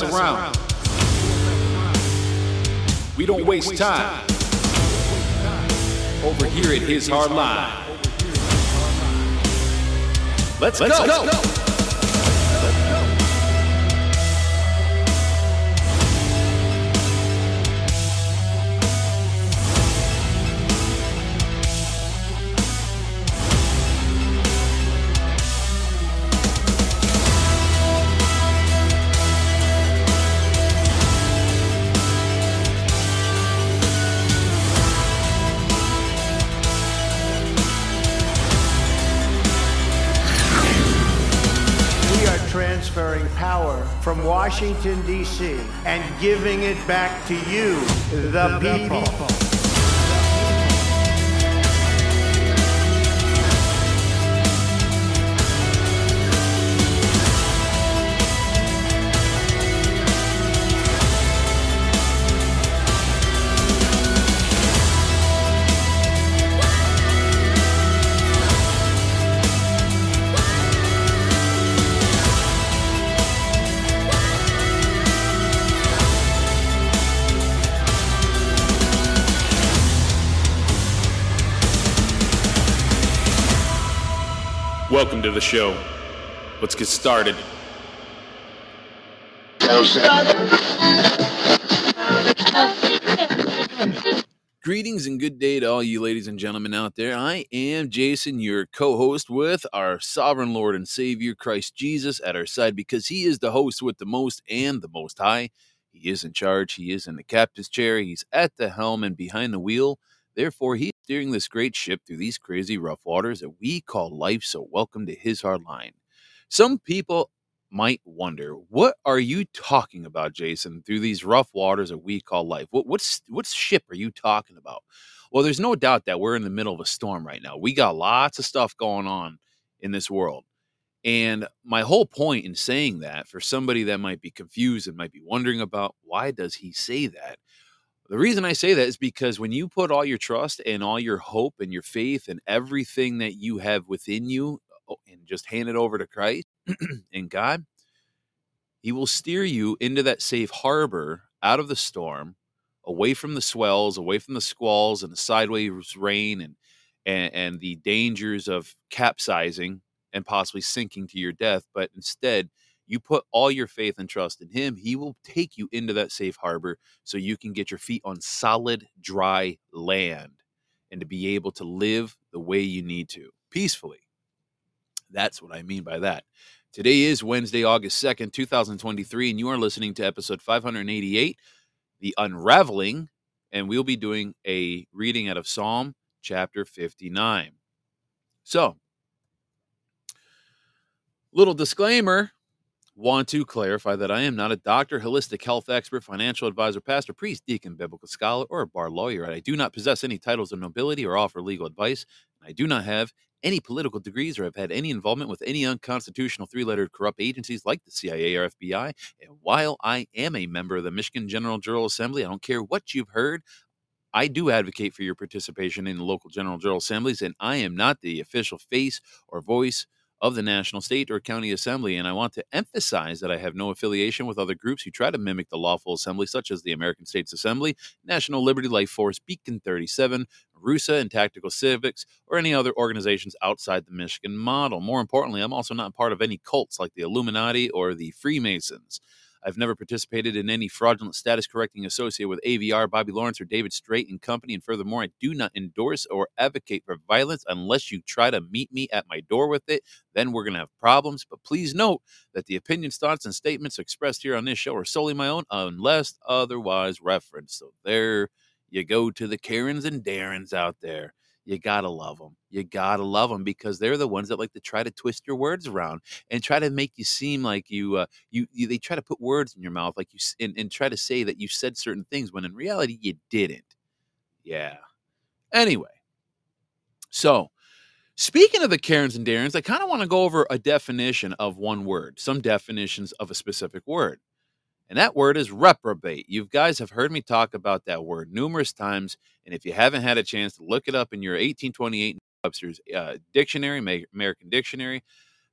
mess around. We don't waste time. Over here at His Hard Line. Let's, Let's go. Washington, D.C., and giving it back to you, the, the people. Welcome to the show. Let's get started. Greetings and good day to all you ladies and gentlemen out there. I am Jason, your co host, with our sovereign Lord and Savior, Christ Jesus, at our side because he is the host with the most and the most high. He is in charge, he is in the captain's chair, he's at the helm and behind the wheel. Therefore, he's steering this great ship through these crazy rough waters that we call life. So, welcome to his hard line. Some people might wonder, what are you talking about, Jason, through these rough waters that we call life? What, what's what ship are you talking about? Well, there's no doubt that we're in the middle of a storm right now. We got lots of stuff going on in this world. And my whole point in saying that, for somebody that might be confused and might be wondering about why does he say that, the reason I say that is because when you put all your trust and all your hope and your faith and everything that you have within you and just hand it over to Christ and God, He will steer you into that safe harbor out of the storm, away from the swells, away from the squalls and the sideways rain and and, and the dangers of capsizing and possibly sinking to your death. But instead, you put all your faith and trust in him, he will take you into that safe harbor so you can get your feet on solid, dry land and to be able to live the way you need to peacefully. That's what I mean by that. Today is Wednesday, August 2nd, 2023, and you are listening to episode 588, The Unraveling, and we'll be doing a reading out of Psalm chapter 59. So, little disclaimer Want to clarify that I am not a doctor, holistic health expert, financial advisor, pastor, priest, deacon, biblical scholar, or a bar lawyer. I do not possess any titles of nobility or offer legal advice. I do not have any political degrees or have had any involvement with any unconstitutional three lettered corrupt agencies like the CIA or FBI. And while I am a member of the Michigan General Jural Assembly, I don't care what you've heard. I do advocate for your participation in the local General Jural Assemblies, and I am not the official face or voice of the national, state, or county assembly. And I want to emphasize that I have no affiliation with other groups who try to mimic the lawful assembly, such as the American States Assembly, National Liberty Life Force, Beacon 37, RUSA, and Tactical Civics, or any other organizations outside the Michigan model. More importantly, I'm also not part of any cults like the Illuminati or the Freemasons. I've never participated in any fraudulent status correcting associated with AVR, Bobby Lawrence, or David Straight and Company. And furthermore, I do not endorse or advocate for violence unless you try to meet me at my door with it. Then we're going to have problems. But please note that the opinions, thoughts, and statements expressed here on this show are solely my own unless otherwise referenced. So there you go to the Karens and Darrens out there you gotta love them. You gotta love them because they're the ones that like to try to twist your words around and try to make you seem like you, uh, you, you they try to put words in your mouth like you and, and try to say that you said certain things when in reality you didn't. Yeah. Anyway, so speaking of the Karens and Darrens, I kind of want to go over a definition of one word, some definitions of a specific word. And that word is reprobate. You guys have heard me talk about that word numerous times. And if you haven't had a chance to look it up in your 1828 Webster's uh, dictionary, American Dictionary,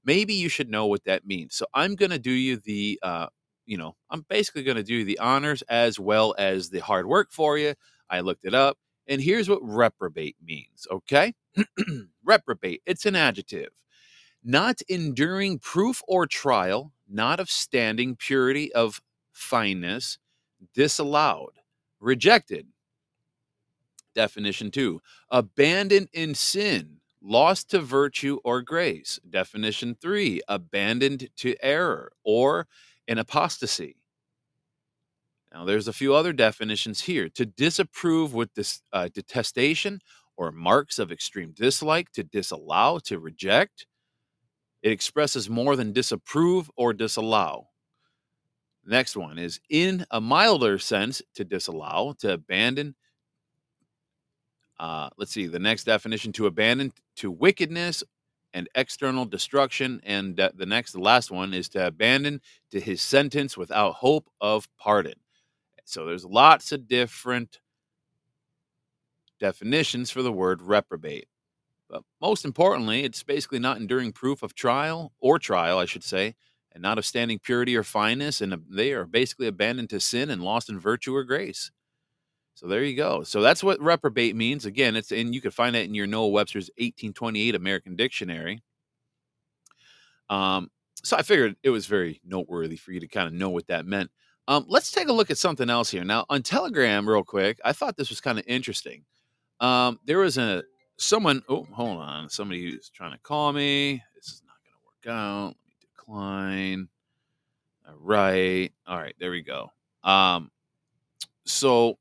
maybe you should know what that means. So I'm going to do you the, uh, you know, I'm basically going to do the honors as well as the hard work for you. I looked it up. And here's what reprobate means, okay? reprobate, it's an adjective. Not enduring proof or trial, not of standing purity of fineness, disallowed, rejected. Definition two, abandoned in sin, lost to virtue or grace. Definition three, abandoned to error or an apostasy. Now, there's a few other definitions here to disapprove with this uh, detestation or marks of extreme dislike, to disallow, to reject. It expresses more than disapprove or disallow. Next one is in a milder sense to disallow, to abandon. Uh, let's see, the next definition to abandon to wickedness and external destruction. And uh, the next, the last one is to abandon to his sentence without hope of pardon. So there's lots of different definitions for the word reprobate. But most importantly, it's basically not enduring proof of trial or trial, I should say, and not of standing purity or fineness, and they are basically abandoned to sin and lost in virtue or grace. So there you go. So that's what reprobate means. Again, it's and you can find that in your Noah Webster's 1828 American Dictionary. Um, so I figured it was very noteworthy for you to kind of know what that meant. Um, let's take a look at something else here. Now on Telegram, real quick, I thought this was kind of interesting. Um, there was a someone. Oh, hold on. Somebody who's trying to call me. This is not going to work out decline. All right. All right. There we go. Um, so,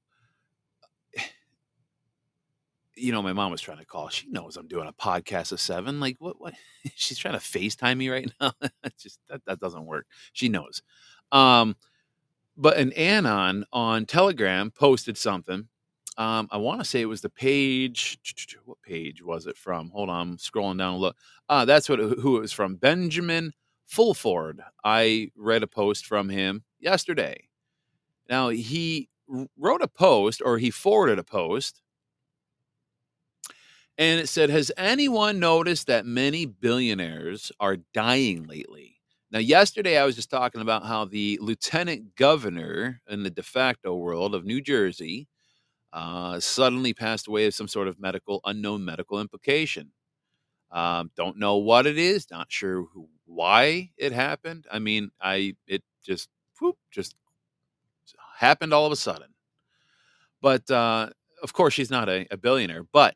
you know, my mom was trying to call. She knows I'm doing a podcast of seven. Like, what? What? She's trying to FaceTime me right now. just that, that doesn't work. She knows. Um, but an anon on Telegram posted something. Um, I want to say it was the page. What page was it from? Hold on, I'm scrolling down. Look, ah, that's what who it was from. Benjamin Fulford, I read a post from him yesterday. Now, he wrote a post or he forwarded a post and it said, Has anyone noticed that many billionaires are dying lately? Now, yesterday I was just talking about how the lieutenant governor in the de facto world of New Jersey uh, suddenly passed away of some sort of medical, unknown medical implication. Um, don't know what it is. Not sure who, why it happened. I mean, I it just whoop, just happened all of a sudden. But uh, of course, she's not a, a billionaire. But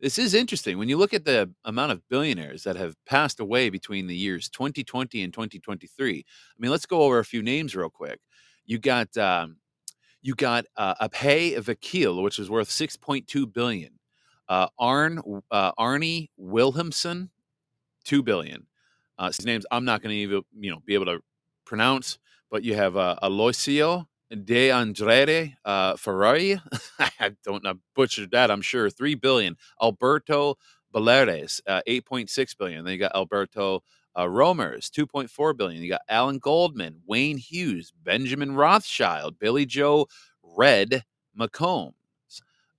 this is interesting when you look at the amount of billionaires that have passed away between the years 2020 and 2023. I mean, let's go over a few names real quick. You got um, you got uh, Abhay Vakil, which is worth 6.2 billion. Uh, Arn uh, Arnie Wilhelmsen, two billion. Uh, his names I'm not going to even you know be able to pronounce, but you have uh, Aloisio De André uh, Ferrari. I don't know, butchered that. I'm sure three billion. Alberto Baleares, uh, 8.6 billion. Then you got Alberto uh, Romers, 2.4 billion. You got Alan Goldman, Wayne Hughes, Benjamin Rothschild, Billy Joe Red McComb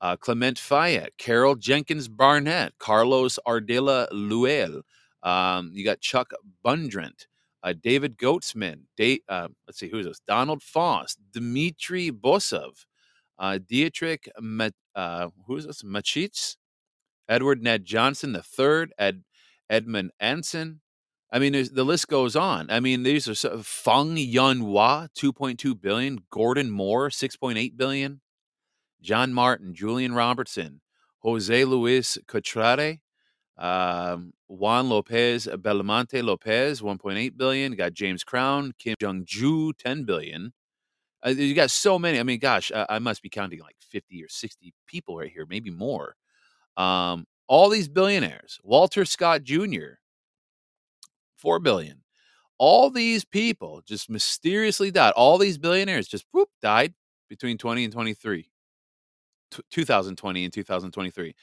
uh, Clement Fayette, Carol Jenkins Barnett, Carlos Ardila Luel. Um, you got Chuck Bundrant, uh, David Gottesman, uh, let's see, who's this? Donald Foss, Dmitry Bosov, uh, Dietrich, uh, who's this? Machitz, Edward Ned Johnson III, Ed, Edmund Ansin. I mean, the list goes on. I mean, these are so, Feng Yunhua, 2.2 billion, Gordon Moore, 6.8 billion, John Martin, Julian Robertson, Jose Luis Cotrare, um, Juan Lopez, Belmonte Lopez, 1.8 billion. You got James Crown, Kim Jong Ju, 10 billion. Uh, you got so many. I mean, gosh, I, I, must be counting like 50 or 60 people right here, maybe more. Um, all these billionaires, Walter Scott Jr., 4 billion. All these people just mysteriously died. All these billionaires just whoop, died between 20 and 23. 2020 and 2023.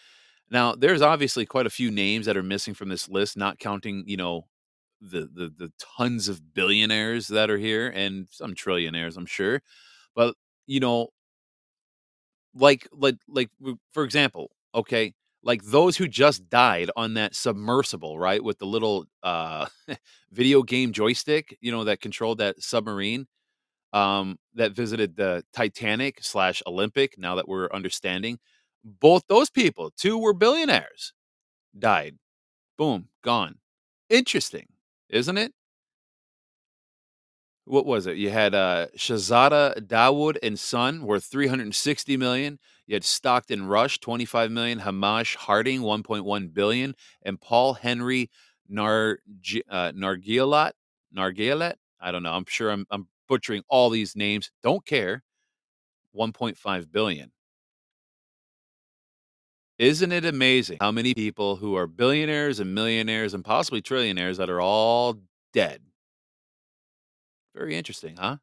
Now, there's obviously quite a few names that are missing from this list, not counting, you know, the the the tons of billionaires that are here and some trillionaires, I'm sure. But you know, like like like for example, okay, like those who just died on that submersible, right, with the little uh video game joystick, you know, that controlled that submarine um that visited the Titanic slash Olympic. Now that we're understanding, both those people, two were billionaires, died. Boom, gone. Interesting, isn't it? What was it? You had uh, Shahzada Dawood and Son worth 360 million. You had Stockton Rush 25 million, Hamish Harding 1.1 billion, and Paul Henry Nar uh. I don't know. I'm sure I'm, I'm butchering all these names. Don't care. 1.5 billion. Isn't it amazing how many people who are billionaires and millionaires and possibly trillionaires that are all dead? Very interesting, huh?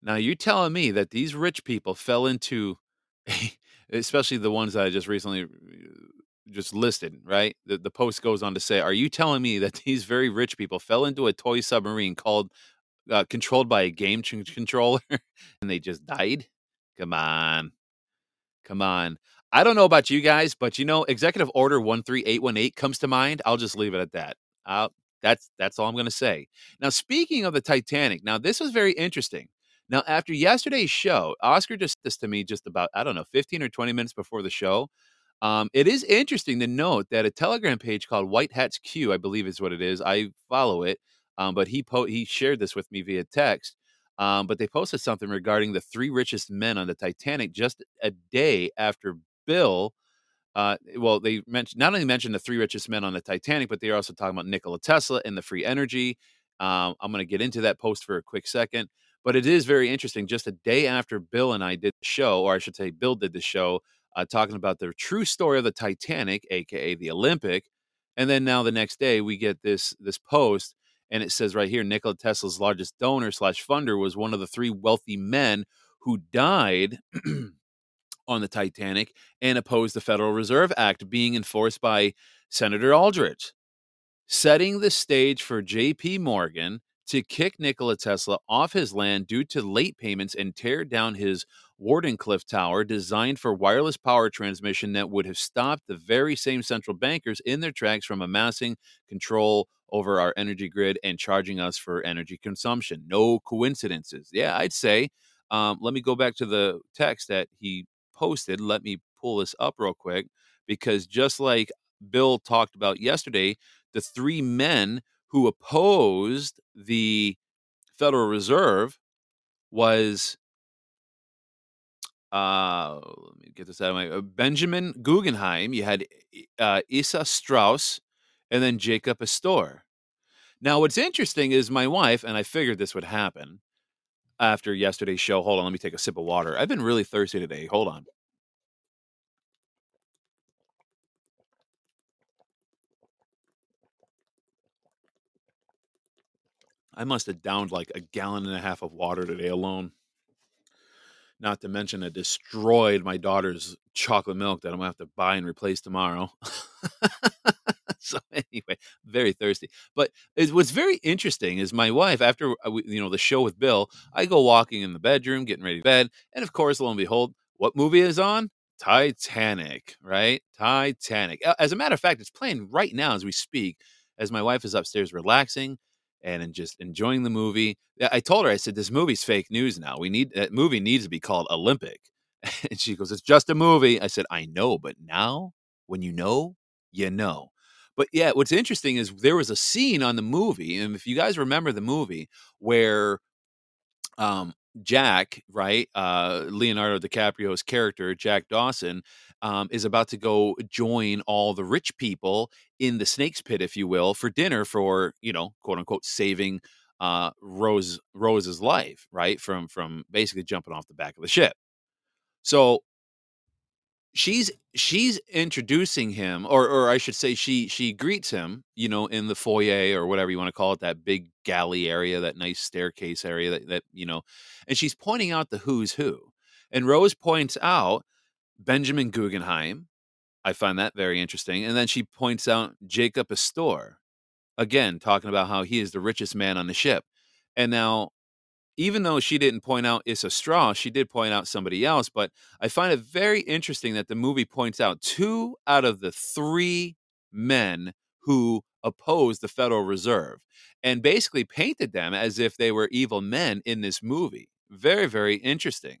Now you're telling me that these rich people fell into, especially the ones that I just recently uh, just listed, right? The, the post goes on to say, "Are you telling me that these very rich people fell into a toy submarine called uh, controlled by a game controller and they just died? Come on, come on." I don't know about you guys, but you know, Executive Order 13818 comes to mind. I'll just leave it at that. I'll, that's that's all I'm going to say. Now, speaking of the Titanic, now this was very interesting. Now, after yesterday's show, Oscar just this to me just about I don't know 15 or 20 minutes before the show. Um, it is interesting to note that a Telegram page called White Hats Q, I believe is what it is. I follow it, um, but he po- he shared this with me via text. Um, but they posted something regarding the three richest men on the Titanic just a day after Bill uh, well, they mentioned not only mentioned the three richest men on the Titanic, but they're also talking about Nikola Tesla and the free energy. Um, I'm going to get into that post for a quick second, but it is very interesting. Just a day after Bill and I did the show, or I should say, Bill did the show, uh, talking about the true story of the Titanic, aka the Olympic, and then now the next day we get this this post, and it says right here, Nikola Tesla's largest donor slash funder was one of the three wealthy men who died on the Titanic and opposed the Federal Reserve Act being enforced by Senator Aldrich, setting the stage for J.P. Morgan to kick Nikola Tesla off his land due to late payments and tear down his Wardenclyffe Tower, designed for wireless power transmission that would have stopped the very same central bankers in their tracks from amassing control over our energy grid and charging us for energy consumption. No coincidences. Yeah, I'd say. Um, let me go back to the text that he posted. Let me pull this up real quick because just like Bill talked about yesterday, the three men who opposed the Federal Reserve was uh let me get this out of my uh, Benjamin Guggenheim, you had uh Isa Strauss and then Jacob Astor. Now what's interesting is my wife and I figured this would happen after yesterday's show. Hold on, let me take a sip of water. I've been really thirsty today. Hold on. I must have downed like a gallon and a half of water today alone. Not to mention, it destroyed my daughter's chocolate milk that I'm gonna have to buy and replace tomorrow. so anyway, very thirsty. But what's very interesting is my wife. After uh, you know the show with Bill, I go walking in the bedroom, getting ready to bed, and of course, lo and behold, what movie is on? Titanic, right? Titanic. As a matter of fact, it's playing right now as we speak. As my wife is upstairs relaxing, and just enjoying the movie. I told her, I said, this movie's fake news now. We need that movie needs to be called Olympic. And she goes, It's just a movie. I said, I know, but now when you know, you know. But yeah, what's interesting is there was a scene on the movie, and if you guys remember the movie, where um, Jack, right, uh, Leonardo DiCaprio's character, Jack Dawson, um, is about to go join all the rich people in the snake's pit, if you will, for dinner for you know, quote unquote, saving uh, Rose Rose's life, right, from from basically jumping off the back of the ship. So she's she's introducing him or or I should say she she greets him, you know, in the foyer or whatever you want to call it, that big galley area, that nice staircase area that that you know, and she's pointing out the who's who. And Rose points out Benjamin Guggenheim, I find that very interesting. And then she points out Jacob Astor, again, talking about how he is the richest man on the ship. And now, even though she didn't point out Issa Straw, she did point out somebody else. But I find it very interesting that the movie points out two out of the three men who opposed the Federal Reserve and basically painted them as if they were evil men in this movie. Very, very interesting.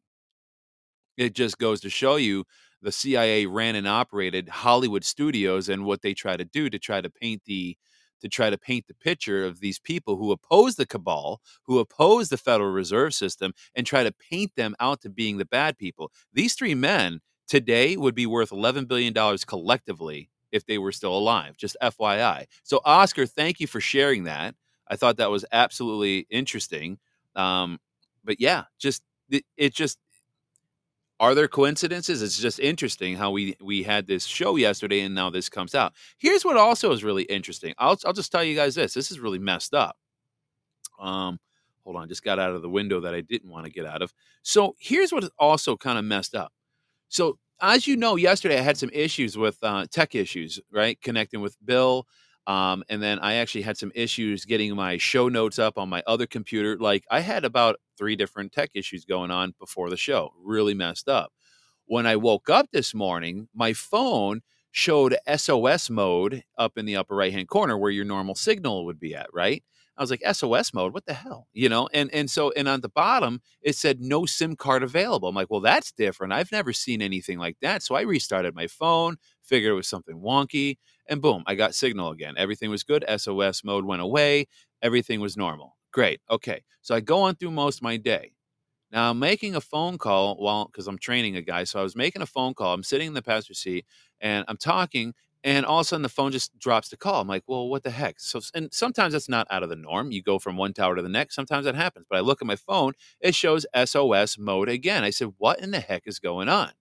It just goes to show you the CIA ran and operated Hollywood studios and what they try to do to try to paint the to try to paint the picture of these people who oppose the cabal, who oppose the Federal Reserve System, and try to paint them out to being the bad people. These three men today would be worth $11 billion collectively if they were still alive, just FYI. So, Oscar, thank you for sharing that. I thought that was absolutely interesting. Um, but yeah, just it, it just are there coincidences? It's just interesting how we we had this show yesterday and now this comes out. Here's what also is really interesting. I'll I'll just tell you guys this. This is really messed up. Um hold on, just got out of the window that I didn't want to get out of. So here's what also kind of messed up. So as you know, yesterday I had some issues with uh, tech issues, right? Connecting with Bill um, and then I actually had some issues getting my show notes up on my other computer. Like I had about three different tech issues going on before the show, really messed up. When I woke up this morning, my phone showed SOS mode up in the upper right hand corner where your normal signal would be at, right? I was like, SOS mode, what the hell? You know, and and so and on the bottom it said no SIM card available. I'm like, well, that's different. I've never seen anything like that. So I restarted my phone, figured it was something wonky, and boom, I got signal again. Everything was good. SOS mode went away. Everything was normal. Great. Okay. So I go on through most of my day. Now I'm making a phone call while because I'm training a guy. So I was making a phone call. I'm sitting in the passenger seat and I'm talking and all of a sudden the phone just drops the call. I'm like, well, what the heck? So, and sometimes that's not out of the norm. You go from one tower to the next. Sometimes that happens. But I look at my phone, it shows SOS mode again. I said, what in the heck is going on?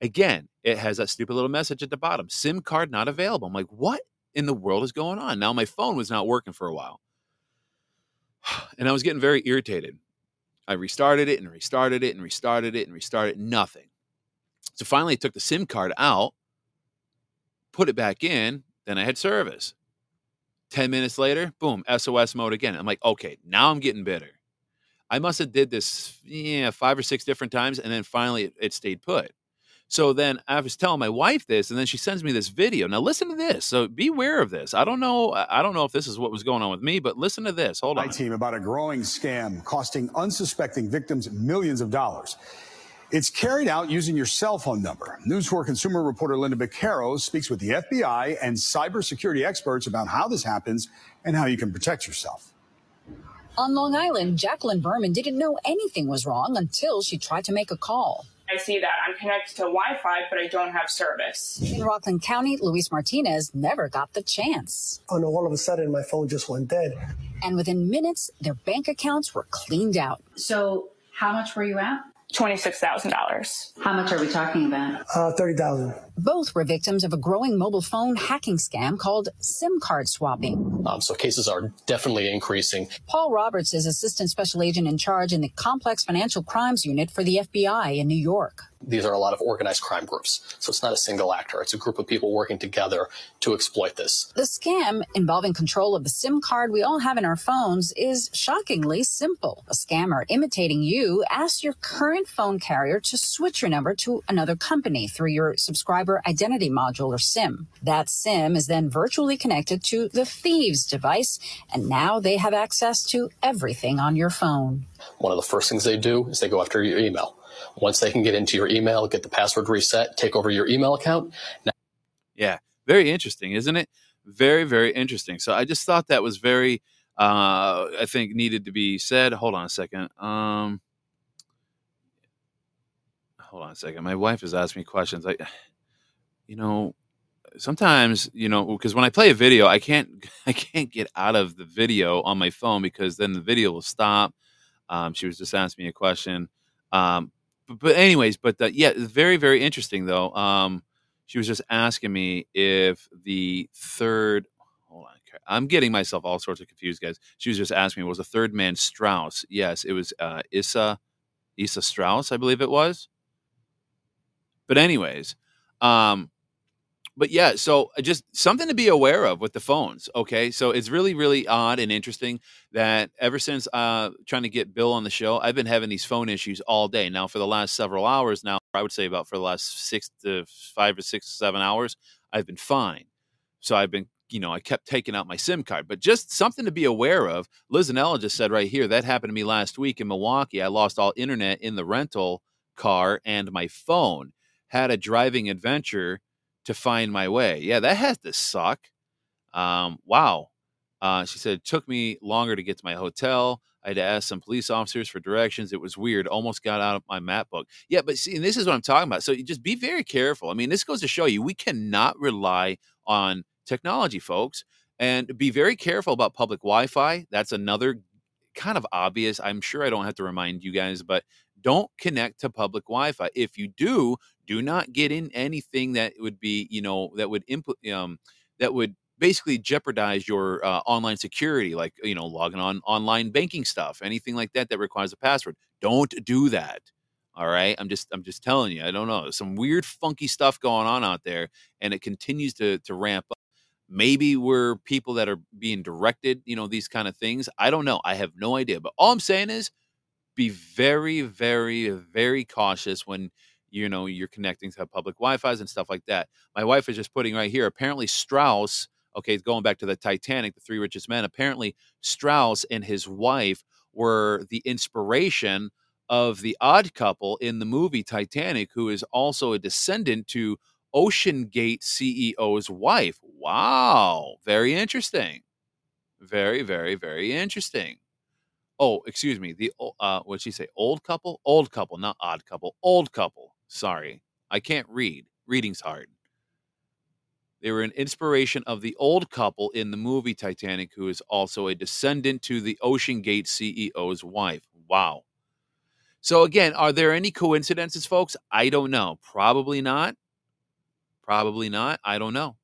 Again, it has that stupid little message at the bottom SIM card not available. I'm like, what in the world is going on? Now my phone was not working for a while. And I was getting very irritated. I restarted it and restarted it and restarted it and restarted nothing. So finally, I took the SIM card out put it back in, then I had service. 10 minutes later, boom, SOS mode again. I'm like, okay, now I'm getting bitter. I must have did this, yeah, five or six different times, and then finally it, it stayed put. So then I was telling my wife this, and then she sends me this video. Now listen to this. So be aware of this. I don't know. I don't know if this is what was going on with me, but listen to this. Hold on. My team about a growing scam costing unsuspecting victims millions of dollars. It's carried out using your cell phone number. News 4 consumer reporter Lynda Baquero speaks with the FBI and cybersecurity experts about how this happens and how you can protect yourself. On Long Island, Jacqueline Berman didn't know anything was wrong until she tried to make a call. I see that I'm connected to Wi Fi, but I don't have service. In Rockland County, Luis Martinez never got the chance. Oh, and all of a sudden, my phone just went dead. And within minutes, their bank accounts were cleaned out. So, how much were you at? $26,000. How much are we talking about? Uh, 30000 Both were victims of a growing mobile phone hacking scam called SIM card swapping. Um, so cases are definitely increasing. Paul Roberts is Assistant Special Agent in charge in the Complex Financial Crimes Unit for the FBI in New York these are a lot of organized crime groups. So it's not a single actor, it's a group of people working together to exploit this. The scam involving control of the SIM card we all have in our phones is shockingly simple. A scammer imitating you asks your current phone carrier to switch your number to another company through your subscriber identity module or SIM. That SIM is then virtually connected to the thieves' device, and now they have access to everything on your phone. One of the first things they do is they go after your email once they can get into your email, get the password reset, take over your email account. Now- yeah, very interesting, isn't it? Very, very interesting. So I just thought that was very, uh, I think, needed to be said. Hold on a second. Um, hold on a second. My wife is asking me questions. I, you know, sometimes you know because when i play a video i can't i can't get out of the video on my phone because then the video will stop um, she was just asking me a question um, but, but anyways, but the, yeah, very very interesting though. Um, she was just asking me if the third. Hold on, I'm getting myself all sorts of confused, guys. She was just asking me was the third man Strauss? Yes, it was uh, Issa Issa Strauss, I believe it was. But anyways, um, but yeah, so uh, just something to be aware of with the phones. Okay, so it's really, really odd and interesting that ever since uh, trying to get Bill on the show, I've been having these phone issues all day. Now, for the last several hours, now I would say about for the last six to five or six, seven hours, I've been fine. So I've been, you know, I kept taking out my SIM card, but just something to be aware of. Liz and Ella just said right here that happened to me last week in Milwaukee. I lost all internet in the rental car and my phone. Had a driving adventure to find my way. Yeah, that has to suck. Um, wow. Uh, she said it took me longer to get to my hotel. I had to ask some police officers for directions. It was weird. Almost got out of my map book. Yeah, but see, and this is what I'm talking about. So you just be very careful. I mean, this goes to show you we cannot rely on technology, folks, and be very careful about public Wi-Fi. That's another kind of obvious. I'm sure I don't have to remind you guys, but don't connect to public Wi-Fi. If you do, do not get in anything that would be, you know, that would input, um, that would basically jeopardize your uh, online security, like you know, logging on online banking stuff, anything like that that requires a password. Don't do that. All right, I'm just I'm just telling you. I don't know. Some weird, funky stuff going on out there, and it continues to to ramp up. Maybe we're people that are being directed, you know, these kind of things. I don't know. I have no idea. But all I'm saying is be very, very, very cautious when you know you're connecting to public Wi-Fi's and stuff like that. My wife is just putting right here. Apparently, Strauss. Okay, going back to the Titanic, the three richest men. Apparently, Strauss and his wife were the inspiration of the odd couple in the movie Titanic, who is also a descendant to OceanGate CEO's wife. Wow, very interesting. Very, very, very interesting. Oh, excuse me. The uh, what'd she say? Old couple, old couple, not odd couple, old couple. Sorry, I can't read. Reading's hard. They were an inspiration of the old couple in the movie Titanic, who is also a descendant to the OceanGate CEO's wife. Wow. So again, are there any coincidences, folks? I don't know. Probably not. Probably not. I don't know.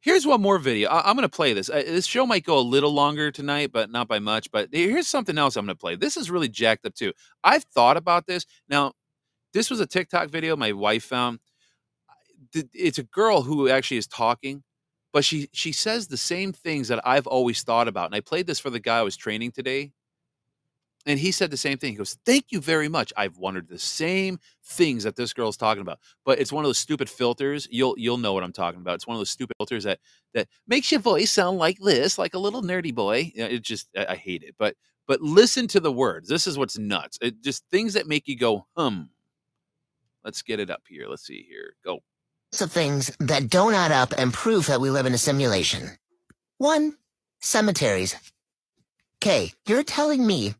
Here's one more video. I- am going to play this. Uh, this show might go a little longer tonight, but not by much. But here's something else I'm going to play. This is really jacked up too. I've thought about this. Now, this was a TikTok video my wife found. It's a girl who actually is talking, but she she says the same things that I've always thought about. And I played this for the guy I was training today and he said the same thing. He goes, Thank you very much. I've wondered the same things that this girl's talking about. But it's one of those stupid filters. You'll you'll know what I'm talking about. It's one of those stupid filters that that makes your voice sound like this, like a little nerdy boy. It just I, I hate it. But but listen to the words. This is what's nuts. It just things that make you go, hum. Let's get it up here. Let's see here. Go. Of things that don't add up and prove that we live in a simulation. One, cemeteries. Okay, you're telling me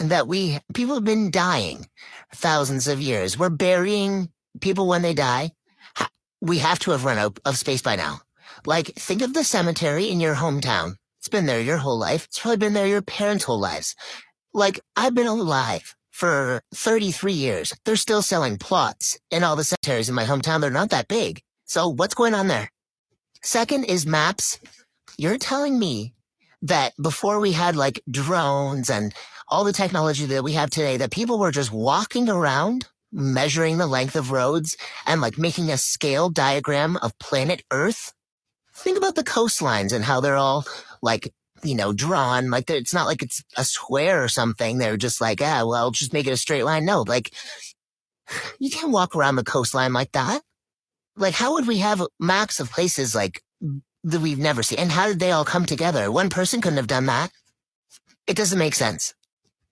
that we people have been dying thousands of years. We're burying people when they die. We have to have run out of space by now. Like, think of the cemetery in your hometown. It's been there your whole life. It's probably been there your parents' whole lives. Like, I've been alive for 33 years. They're still selling plots and all the cemeteries in my hometown. They're not that big. So what's going on there? Second is maps. You're telling me that before we had like drones and all the technology that we have today that people were just walking around measuring the length of roads and like making a scale diagram of planet Earth. Think about the coastlines and how they're all like, you know, drawn. Like it's not like it's a square or something. They're just like, ah, well, just make it a straight line. No, like you can't walk around the coastline like that. Like how would we have maps of places like that we've never seen? And how did they all come together? One person couldn't have done that. It doesn't make sense.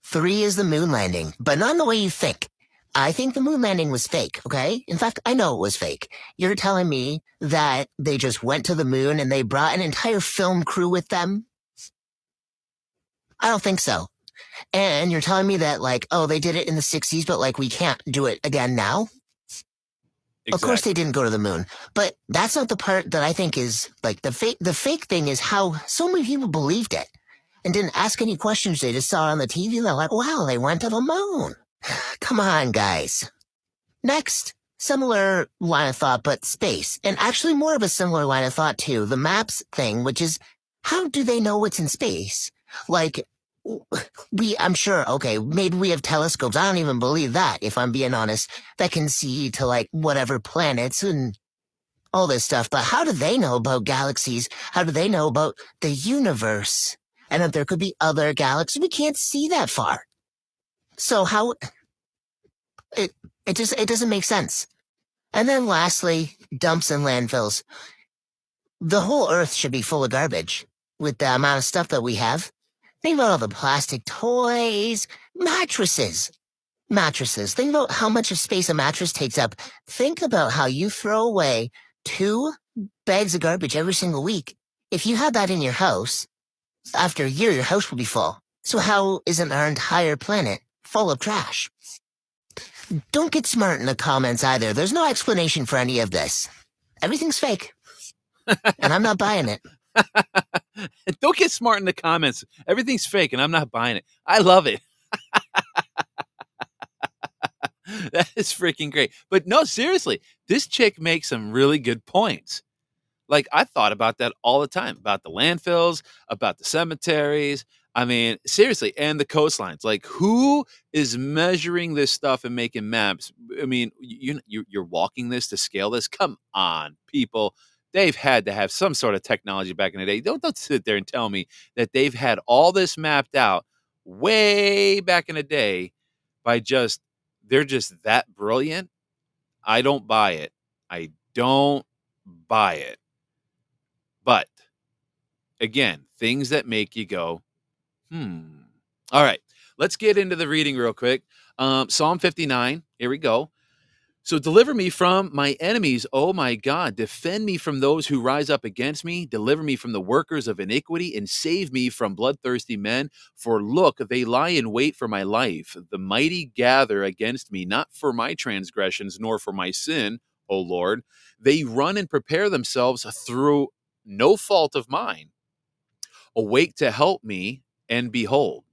Three is the moon landing, but not in the way you think. I think the moon landing was fake, okay? In fact, I know it was fake. You're telling me that they just went to the moon and they brought an entire film crew with them? I don't think so. And you're telling me that, like, oh, they did it in the 60s, but, like, we can't do it again now? Exactly. Of course they didn't go to the moon, but that's not the part that I think is, like, the fake, the fake thing is how so many people believed it and didn't ask any questions. They just saw it on the TV. and They're like, wow, they went to the moon. Come on, guys. Next, similar line of thought, but space. And actually more of a similar line of thought too. The maps thing, which is how do they know what's in space? Like, we, I'm sure, okay, maybe we have telescopes. I don't even believe that, if I'm being honest, that can see to like whatever planets and all this stuff, but how do they know about galaxies? How do they know about the universe? And that there could be other galaxies? We can't see that far. So how it it just it doesn't make sense. And then lastly, dumps and landfills. The whole earth should be full of garbage with the amount of stuff that we have. Think about all the plastic toys, mattresses. Mattresses. Think about how much of space a mattress takes up. Think about how you throw away two bags of garbage every single week. If you had that in your house, after a year, your house will be full. So how isn't our entire planet full of trash? Don't get smart in the comments either. There's no explanation for any of this. Everything's fake. and I'm not buying it. Don't get smart in the comments. Everything's fake and I'm not buying it. I love it. that is freaking great. But no, seriously, this chick makes some really good points. Like I thought about that all the time about the landfills, about the cemeteries. I mean, seriously, and the coastlines. Like, who is measuring this stuff and making maps? I mean, you, you you're walking this to scale this. Come on, people. They've had to have some sort of technology back in the day. Don't don't sit there and tell me that they've had all this mapped out way back in the day by just they're just that brilliant. I don't buy it. I don't buy it. But again, things that make you go, hmm. All right, let's get into the reading real quick. Um, Psalm 59, here we go. So deliver me from my enemies, O my God. Defend me from those who rise up against me. Deliver me from the workers of iniquity and save me from bloodthirsty men. For look, they lie in wait for my life. The mighty gather against me, not for my transgressions nor for my sin, O Lord. They run and prepare themselves through no fault of mine. Awake to help me, and behold,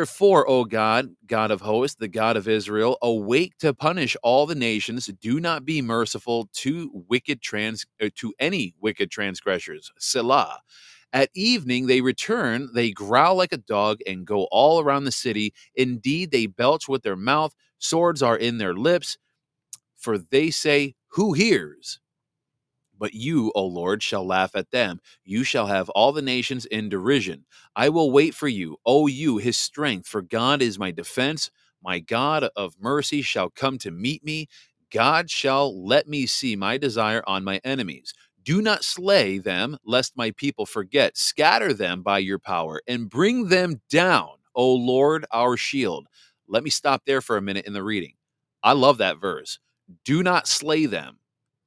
Therefore, O God, God of hosts, the God of Israel, awake to punish all the nations. Do not be merciful to wicked trans uh, to any wicked transgressors. Selah. At evening they return, they growl like a dog and go all around the city. Indeed, they belch with their mouth, swords are in their lips, for they say, Who hears? But you, O Lord, shall laugh at them. You shall have all the nations in derision. I will wait for you, O you, his strength, for God is my defense. My God of mercy shall come to meet me. God shall let me see my desire on my enemies. Do not slay them, lest my people forget. Scatter them by your power and bring them down, O Lord, our shield. Let me stop there for a minute in the reading. I love that verse. Do not slay them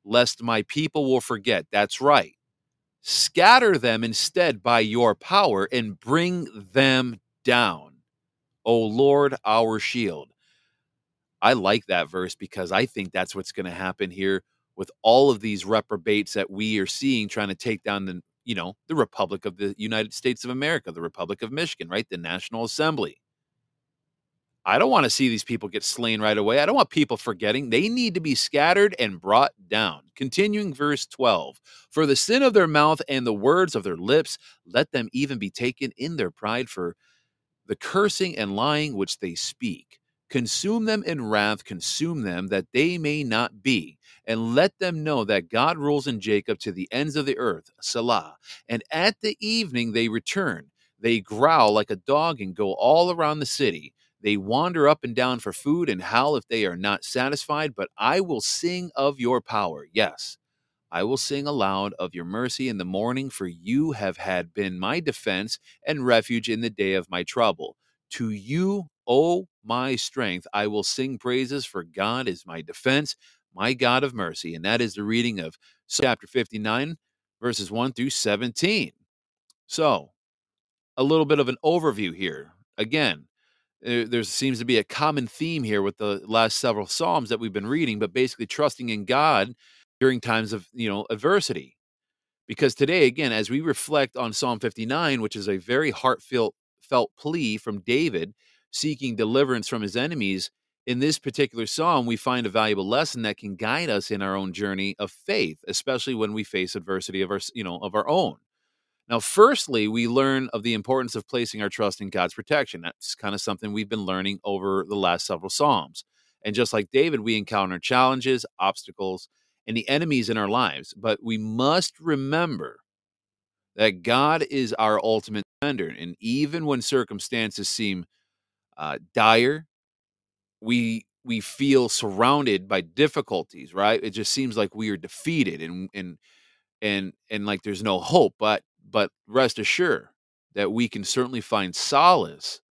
lest my people will forget. That's right. Scatter them instead by your power and bring them down. O Lord, our shield. I like that verse because I think that's what's going to happen here with all of these reprobates that we are seeing trying to take down the, you know, the Republic of the United States of America, the Republic of Michigan, right? The National Assembly. I don't want to see these people get slain right away. I don't want people forgetting. They need to be scattered and brought down. Continuing verse 12 For the sin of their mouth and the words of their lips, let them even be taken in their pride for the cursing and lying which they speak. Consume them in wrath, consume them that they may not be, and let them know that God rules in Jacob to the ends of the earth. Selah. And at the evening they return. They growl like a dog and go all around the city. They wander up and down for food and howl if they are not satisfied, but I will sing of your power. Yes, I will sing aloud of your mercy in the morning, for you have had been my defense and refuge in the day of my trouble. To you, O my strength, I will sing praises, for God is my defense, my God of mercy. And that is the reading of chapter 59, verses 1 through 17. So, a little bit of an overview here. Again, there seems to be a common theme here with the last several psalms that we've been reading but basically trusting in god during times of you know adversity. Because today again as we reflect on psalm 59 which is a very heartfelt felt plea from david seeking deliverance from his enemies in this particular psalm we find a valuable lesson that can guide us in our own journey of faith especially when we face adversity of our you know of our own now, firstly, we learn of the importance of placing our trust in God's protection. That's kind of something we've been learning over the last several Psalms. And just like David, we encounter challenges, obstacles, and the enemies in our lives. But we must remember that God is our ultimate defender. And even when circumstances seem uh, dire, we we feel surrounded by difficulties, right? It just seems like we are defeated and and and and like there's no hope. But but rest assured that we can certainly find solace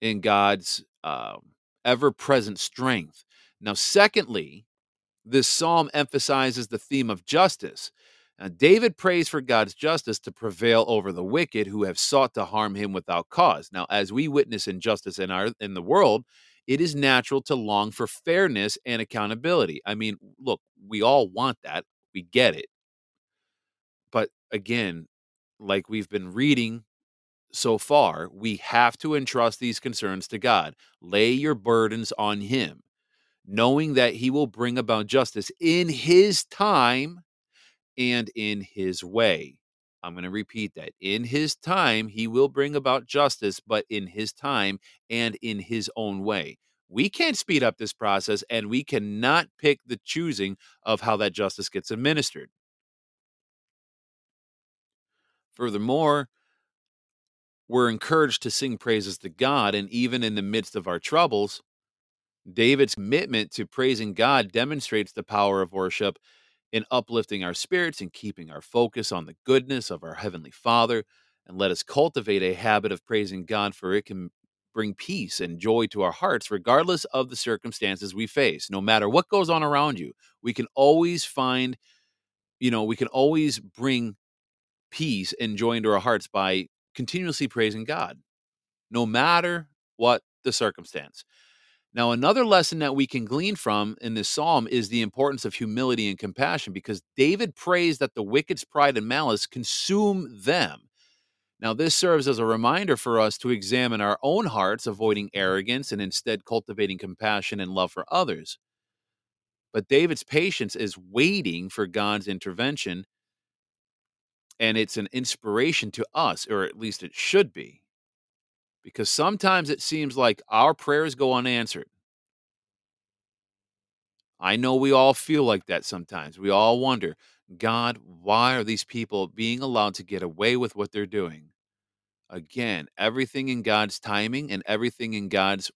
in God's um, ever-present strength. Now, secondly, this psalm emphasizes the theme of justice. Now, David prays for God's justice to prevail over the wicked who have sought to harm him without cause. Now, as we witness injustice in our in the world, it is natural to long for fairness and accountability. I mean, look, we all want that. We get it. But again, like we've been reading so far, we have to entrust these concerns to God. Lay your burdens on him knowing that he will bring about justice in his time and in his way. I'm going to repeat that. In his time, he will bring about justice, but in his time and in his own way. We can't speed up this process and we cannot pick the choosing of how that justice gets administered. Furthermore, we're encouraged to sing praises to God, and even in the midst of our troubles, David's commitment to praising God demonstrates the power of worship in uplifting our spirits and keeping our focus on the goodness of our Heavenly Father. And let us cultivate a habit of praising God, for it can bring peace and joy to our hearts, regardless of the circumstances we face. No matter what goes on around you, we can always find, you know, we can always bring peace and joy into our hearts by continuously praising God, no matter what the circumstance. Now, another lesson that we can glean from in this psalm is the importance of humility and compassion because David prays that the wicked's pride and malice consume them. Now, this serves as a reminder for us to examine our own hearts, avoiding arrogance and instead cultivating compassion and love for others. But David's patience is waiting for God's intervention, and it's an inspiration to us, or at least it should be because sometimes it seems like our prayers go unanswered. I know we all feel like that sometimes. We all wonder, God, why are these people being allowed to get away with what they're doing? Again, everything in God's timing and everything in God's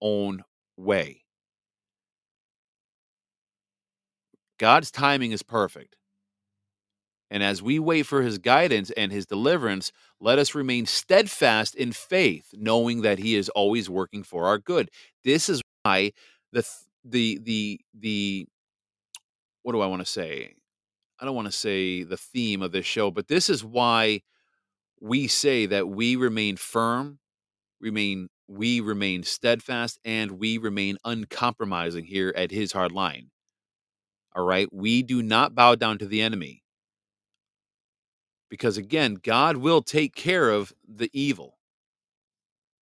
own way. God's timing is perfect. And as we wait for his guidance and his deliverance, let us remain steadfast in faith, knowing that he is always working for our good. This is why the the the the what do I want to say? I don't want to say the theme of this show, but this is why we say that we remain firm, remain we remain steadfast, and we remain uncompromising here at his hard line. All right. We do not bow down to the enemy because again, God will take care of the evil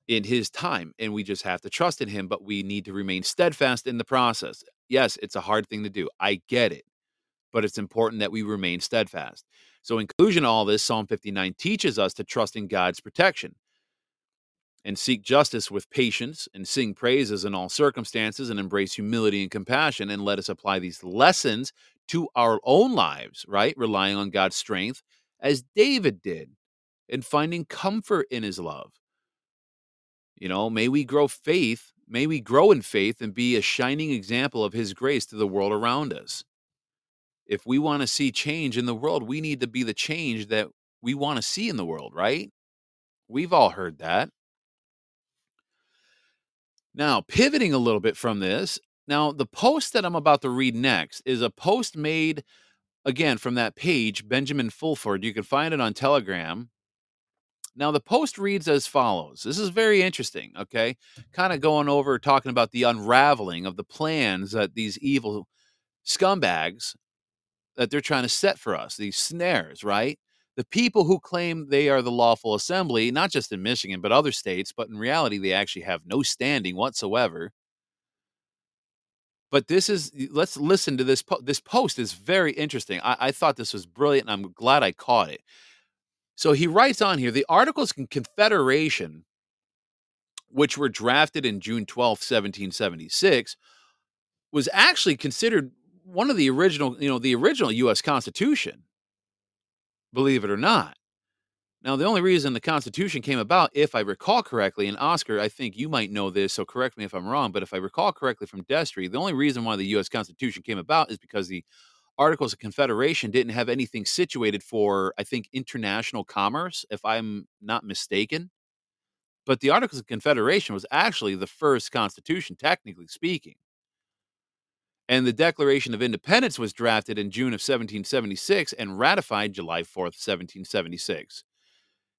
in his time and we just have to trust in him but we need to remain steadfast in the process. Yes it's a hard thing to do. I get it but it's important that we remain steadfast. So in conclusion all this psalm 59 teaches us to trust in god's protection and seek justice with patience and sing praises in all circumstances and embrace humility and compassion and let us apply these lessons to our own lives right? Relying on god's strength as David did, and finding comfort in his love. You know, may we grow faith, may we grow in faith and be a shining example of his grace to the world around us. If we want to see change in the world, we need to be the change that we want to see in the world, right? We've all heard that. Now, pivoting a little bit from this, now the post that I'm about to read next is a post made again from that page, Benjamin Fulford. You can find it on Telegram. Now, the post reads as follows. This is very interesting, okay? Kind of going over talking about the unraveling of the plans that these evil scumbags that they're trying to set for us, these snares, right? The people who claim they are the lawful assembly, not just in Michigan, but other states, but in reality, they actually have no standing whatsoever. But this is let's listen to this. Po- this post is very interesting. I, I thought this was brilliant, and I'm glad I caught it. So he writes on here the Articles of Confederation, which were drafted in June 12, 1776, was actually considered one of the original, you know, the original U.S. Constitution, believe it or not. Now, the only reason the Constitution came about, if I recall correctly, and Oscar, I think you might know this, so correct me if I'm wrong, but if I recall correctly from Destry, the only reason why the U.S. Constitution came about is because the Articles of Confederation didn't have anything situated for, I think, international commerce, if I'm not mistaken. But the Articles of Confederation was actually the first Constitution, technically speaking. And the Declaration of Independence was drafted in June of 1776 and ratified July 4th, 1776.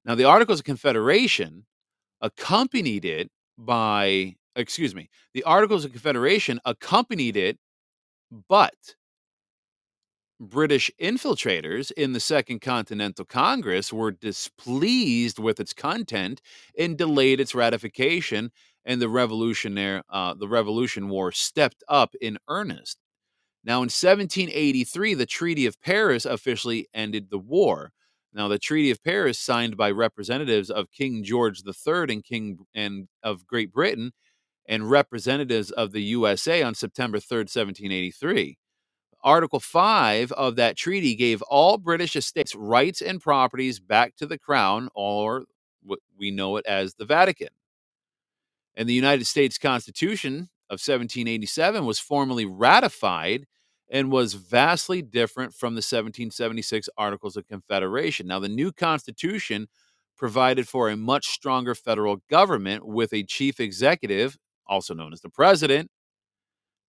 Now, the Articles of Confederation accompanied it by, excuse me, the Articles of Confederation accompanied it, but British infiltrators in the Second Continental Congress were displeased with its content and delayed its ratification, and the revolutionary uh, the Revolution War stepped up in earnest. Now, in 1783, the Treaty of Paris officially ended the war. Now, the Treaty of Paris, signed by representatives of King George III and King and of Great Britain, and representatives of the USA on September 3rd, 1783. Article 5 of that treaty gave all British estates rights and properties back to the crown, or what we know it as the Vatican. And the United States Constitution of 1787 was formally ratified and was vastly different from the 1776 Articles of Confederation. Now, the new Constitution provided for a much stronger federal government with a chief executive, also known as the president,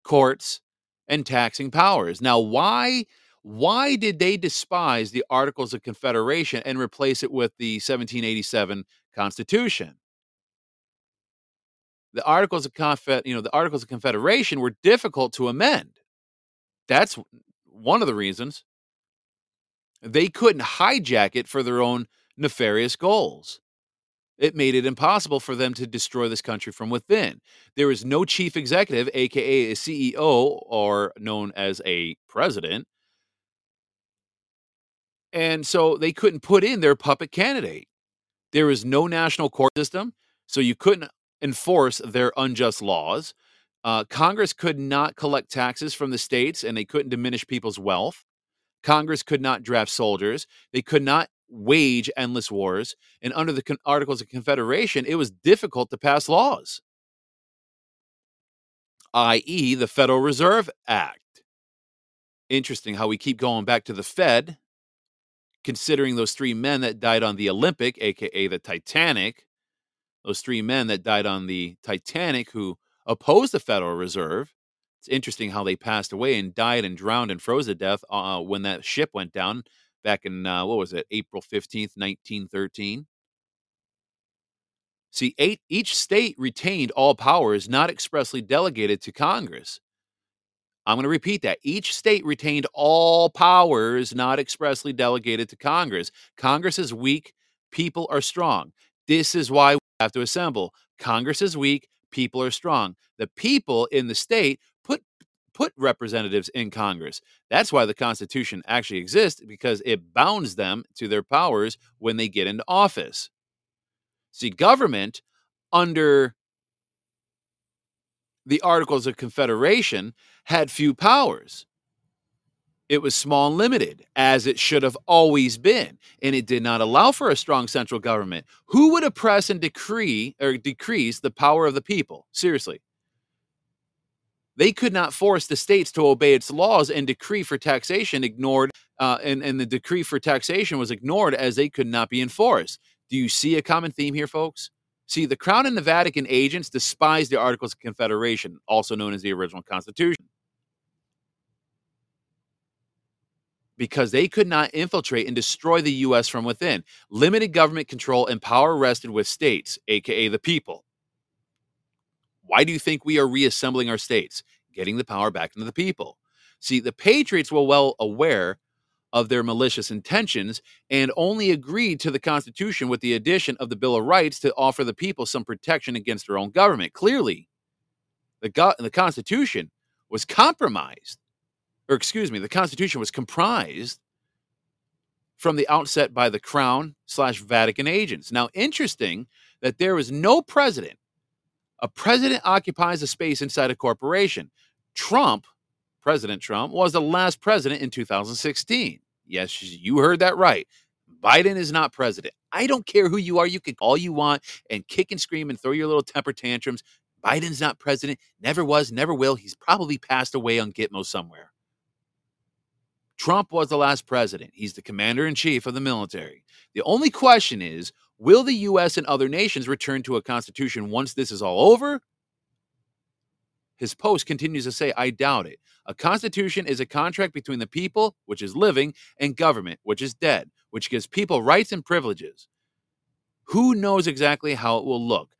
courts, and taxing powers. Now, why why did they despise the Articles of Confederation and replace it with the 1787 Constitution? The Articles of Confe- you know, the Articles of Confederation were difficult to amend. That's one of the reasons. They couldn't hijack it for their own nefarious goals. It made it impossible for them to destroy this country from within. There is no chief executive, aka a CEO, or known as a president. And so they couldn't put in their puppet candidate. There is no national court system, so you couldn't enforce their unjust laws. Uh, Congress could not collect taxes from the states and they couldn't diminish people's wealth. Congress could not draft soldiers. They could not wage endless wars. And under the Con- Articles of Confederation, it was difficult to pass laws, i.e., the Federal Reserve Act. Interesting how we keep going back to the Fed, considering those three men that died on the Olympic, aka the Titanic, those three men that died on the Titanic who opposed the Federal Reserve. It's interesting how they passed away and died and drowned and froze to death uh, when that ship went down back in, uh, what was it, April 15th, 1913. See, eight, each state retained all powers not expressly delegated to Congress. I'm going to repeat that. Each state retained all powers not expressly delegated to Congress. Congress is weak, people are strong. This is why we have to assemble. Congress is weak, people are strong. The people in the state put put representatives in Congress. That's why the Constitution actually exists because it bounds them to their powers when they get into office. See, government under the Articles of Confederation had few powers. It was small and limited, as it should have always been, and it did not allow for a strong central government. Who would oppress and decree or decrease the power of the people? Seriously. They could not force the states to obey its laws, and decree for taxation ignored, uh, and, and the decree for taxation was ignored as they could not be enforced. Do you see a common theme here, folks? See, the Crown and the Vatican agents despised the Articles of Confederation, also known as the original Constitution, because they could not infiltrate and destroy the U.S. from within. Limited government control and power rested with states, aka the people. Why do you think we are reassembling our states? Getting the power back into the people. See, the Patriots were well aware of their malicious intentions and only agreed to the Constitution with the addition of the Bill of Rights to offer the people some protection against their own government. Clearly, the, go- the Constitution was compromised, or excuse me, the Constitution was comprised from the outset by the Crown slash Vatican agents. Now, interesting that there is no president. A president occupies a space inside a corporation. Trump President Trump, was the last president in 2016. Yes, you heard that right. Biden is not president. I don't care who you are. You can all you want and kick and scream and throw your little temper tantrums. Biden's not president, never was, never will. He's probably passed away on Gitmo somewhere. Trump was the last president. He's the commander in chief of the military. The only question is will the U.S. and other nations return to a constitution once this is all over? His post continues to say, I doubt it. A constitution is a contract between the people, which is living, and government, which is dead, which gives people rights and privileges. Who knows exactly how it will look?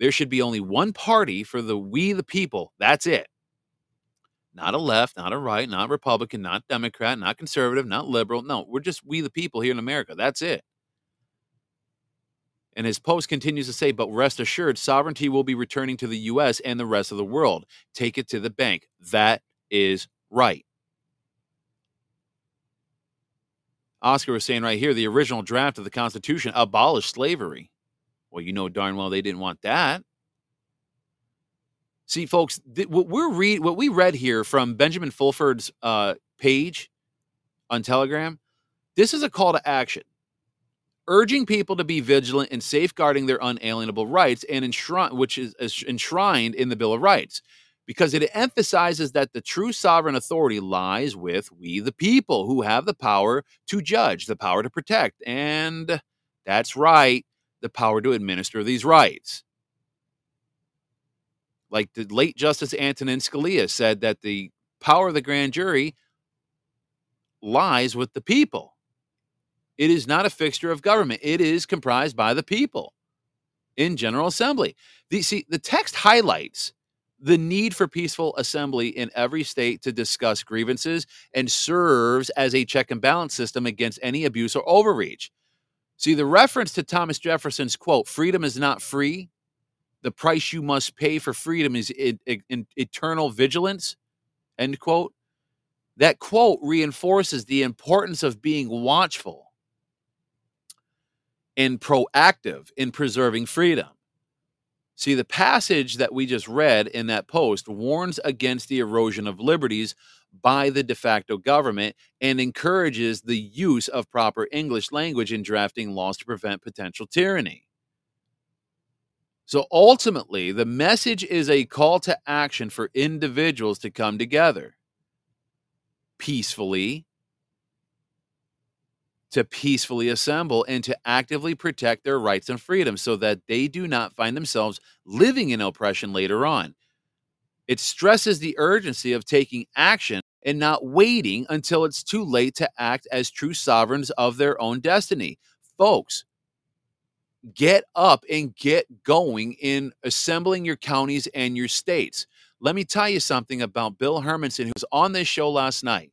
There should be only one party for the we the people. That's it. Not a left, not a right, not Republican, not Democrat, not conservative, not liberal. No, we're just we the people here in America. That's it. And his post continues to say, but rest assured, sovereignty will be returning to the US and the rest of the world. Take it to the bank. That is right. Oscar was saying right here the original draft of the Constitution abolished slavery. Well, you know darn well they didn't want that. See, folks, th- what we're read what we read here from Benjamin Fulford's uh, page on Telegram, this is a call to action, urging people to be vigilant in safeguarding their unalienable rights and enshrine, which is, is enshrined in the Bill of Rights, because it emphasizes that the true sovereign authority lies with we, the people, who have the power to judge, the power to protect, and that's right, the power to administer these rights like the late Justice Antonin Scalia said that the power of the grand jury lies with the people. It is not a fixture of government. It is comprised by the people in General Assembly. The, see, the text highlights the need for peaceful assembly in every state to discuss grievances and serves as a check and balance system against any abuse or overreach. See, the reference to Thomas Jefferson's quote, freedom is not free, the price you must pay for freedom is eternal vigilance end quote. That quote reinforces the importance of being watchful and proactive in preserving freedom. See the passage that we just read in that post warns against the erosion of liberties by the de facto government and encourages the use of proper english language in drafting laws to prevent potential tyranny so ultimately, the message is a call to action for individuals to come together peacefully, to peacefully assemble, and to actively protect their rights and freedoms so that they do not find themselves living in oppression later on. It stresses the urgency of taking action and not waiting until it's too late to act as true sovereigns of their own destiny. Folks, get up and get going in assembling your counties and your states. Let me tell you something about Bill Hermanson, who was on this show last night.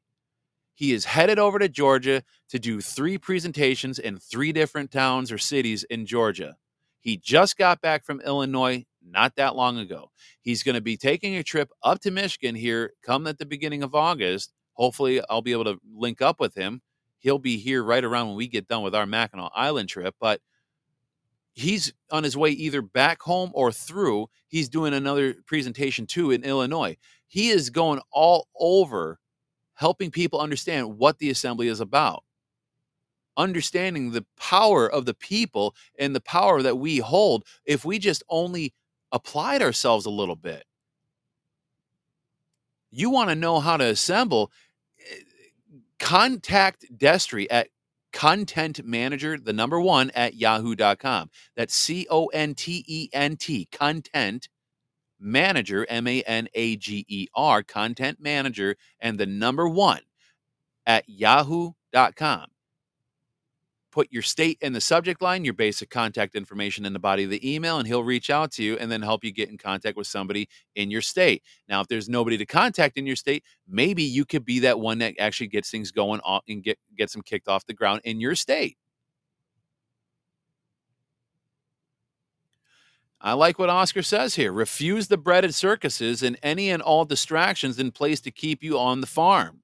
He is headed over to Georgia to do three presentations in three different towns or cities in Georgia. He just got back from Illinois not that long ago. He's going to be taking a trip up to Michigan here come at the beginning of August. Hopefully, I'll be able to link up with him. He'll be here right around when we get done with our Mackinac Island trip. But he's on his way either back home or through. He's doing another presentation too in Illinois. He is going all over helping people understand what the assembly is about. Understanding the power of the people and the power that we hold if we just only applied ourselves a little bit. You want to know how to assemble? Eh, contact Destry at content manager, the number one at yahoo.com. That's C O N T E N T, content manager, M A N A G E R, content manager, and the number one at yahoo.com put your state in the subject line, your basic contact information in the body of the email, and he'll reach out to you and then help you get in contact with somebody in your state. Now, if there's nobody to contact in your state, maybe you could be that one that actually gets things going on and get gets them kicked off the ground in your state. I like what Oscar says here. Refuse the breaded circuses and any and all distractions in place to keep you on the farm.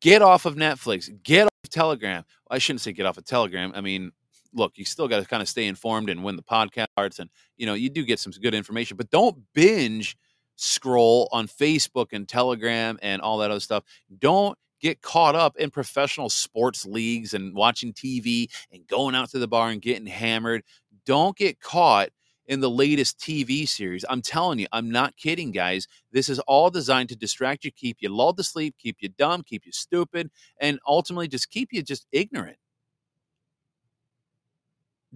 Get off of Netflix. Get off Telegram. I shouldn't say get off of Telegram. I mean, look, you still got to kind of stay informed and win the podcasts, and you know you do get some good information, but don't binge scroll on Facebook and Telegram and all that other stuff. Don't get caught up in professional sports leagues and watching TV and going out to the bar and getting hammered. Don't get caught in the latest TV series. I'm telling you, I'm not kidding, guys. This is all designed to distract you, keep you lulled to sleep, keep you dumb, keep you stupid, and ultimately just keep you just ignorant.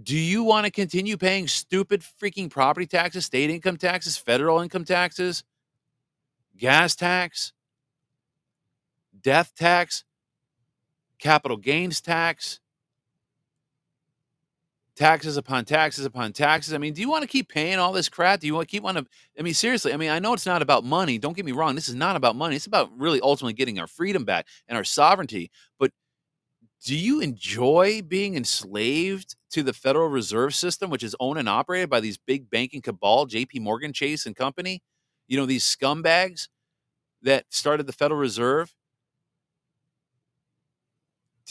Do you want to continue paying stupid freaking property taxes, state income taxes, federal income taxes, gas tax, death tax, capital gains tax, taxes upon taxes upon taxes. I mean, do you want to keep paying all this crap? Do you want to keep on? To, I mean, seriously. I mean, I know it's not about money. Don't get me wrong. This is not about money. It's about really ultimately getting our freedom back and our sovereignty. But do you enjoy being enslaved to the Federal Reserve System, which is owned and operated by these big banking cabal, J.P. Morgan Chase and Company? You know, these scumbags that started the Federal Reserve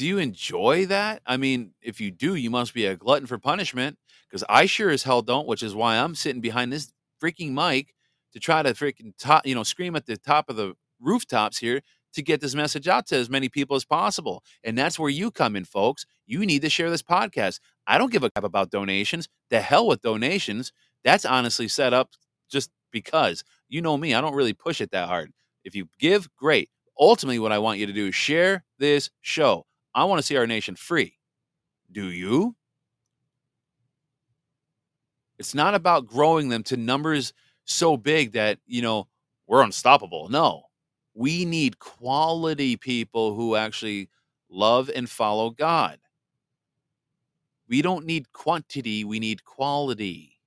do you enjoy that? I mean, if you do, you must be a glutton for punishment because I sure as hell don't, which is why I'm sitting behind this freaking mic to try to freaking top, you know, scream at the top of the rooftops here to get this message out to as many people as possible. And that's where you come in, folks. You need to share this podcast. I don't give a crap about donations. The hell with donations. That's honestly set up just because you know me, I don't really push it that hard. If you give, great. Ultimately, what I want you to do is share this show. I want to see our nation free. Do you? It's not about growing them to numbers so big that, you know, we're unstoppable. No. We need quality people who actually love and follow God. We don't need quantity, we need quality.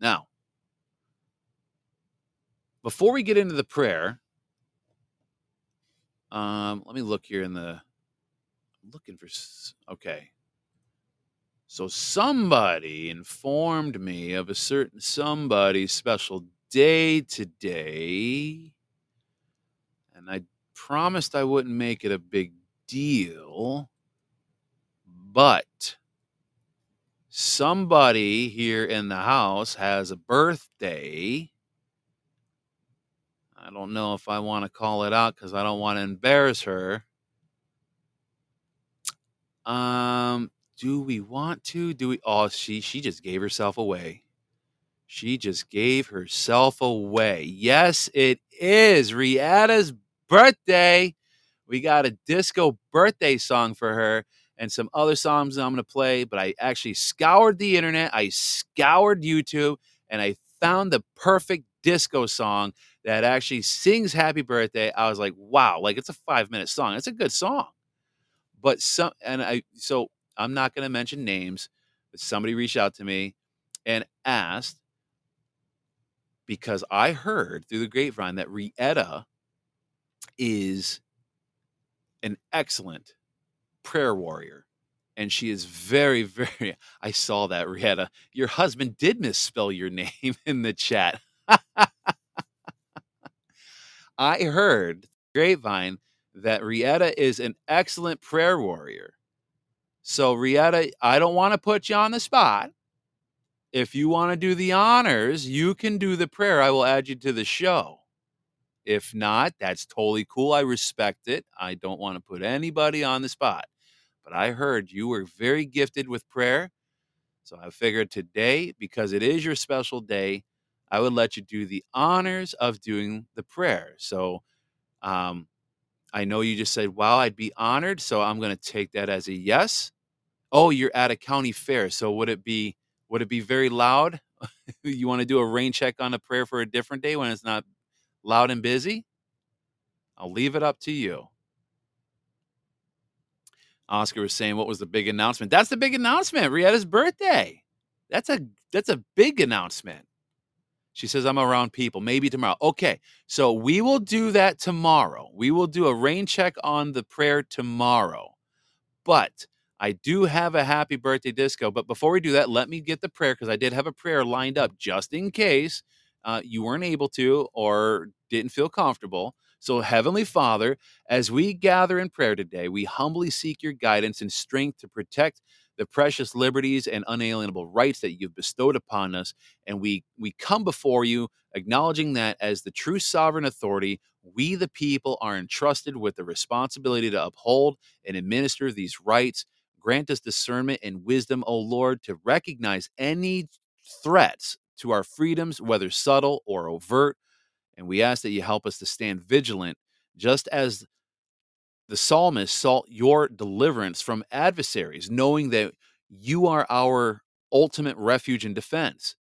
Now, before we get into the prayer, um, let me look here in the. Looking for. Okay. So somebody informed me of a certain somebody's special day today, and I promised I wouldn't make it a big deal, but somebody here in the house has a birthday I don't know if I want to call it out because I don't want to embarrass her. Um, do we want to? Do we? Oh, she she just gave herself away. She just gave herself away. Yes, it is Rihanna's birthday. We got a disco birthday song for her and some other songs I'm going to play, but I actually scoured the internet, I scoured YouTube, and I found the perfect disco song that actually sings happy birthday. I was like, wow, like it's a five minute song. It's a good song. But some, and I, so I'm not going to mention names, but somebody reached out to me and asked because I heard through the grapevine that Rietta is an excellent prayer warrior. And she is very, very. I saw that, Rietta. Your husband did misspell your name in the chat. I heard grapevine that Rietta is an excellent prayer warrior. So, Rietta, I don't want to put you on the spot. If you want to do the honors, you can do the prayer. I will add you to the show. If not, that's totally cool. I respect it. I don't want to put anybody on the spot. But I heard you were very gifted with prayer. So I figured today, because it is your special day, I would let you do the honors of doing the prayer. So um, I know you just said, wow, I'd be honored. So I'm going to take that as a yes. Oh, you're at a county fair. So would it be would it be very loud? you want to do a rain check on a prayer for a different day when it's not loud and busy? I'll leave it up to you. Oscar was saying, "What was the big announcement?" That's the big announcement. Rietta's birthday. That's a that's a big announcement. She says, I'm around people, maybe tomorrow. Okay, so we will do that tomorrow. We will do a rain check on the prayer tomorrow. But I do have a happy birthday disco. But before we do that, let me get the prayer because I did have a prayer lined up just in case uh, you weren't able to or didn't feel comfortable. So, Heavenly Father, as we gather in prayer today, we humbly seek your guidance and strength to protect the precious liberties and unalienable rights that you've bestowed upon us. And we, we come before you acknowledging that as the true sovereign authority, we, the people, are entrusted with the responsibility to uphold and administer these rights. Grant us discernment and wisdom, O Lord, to recognize any threats to our freedoms, whether subtle or overt. And we ask that you help us to stand vigilant, just as the psalmist sought your deliverance from adversaries, knowing that you are our ultimate refuge and defense.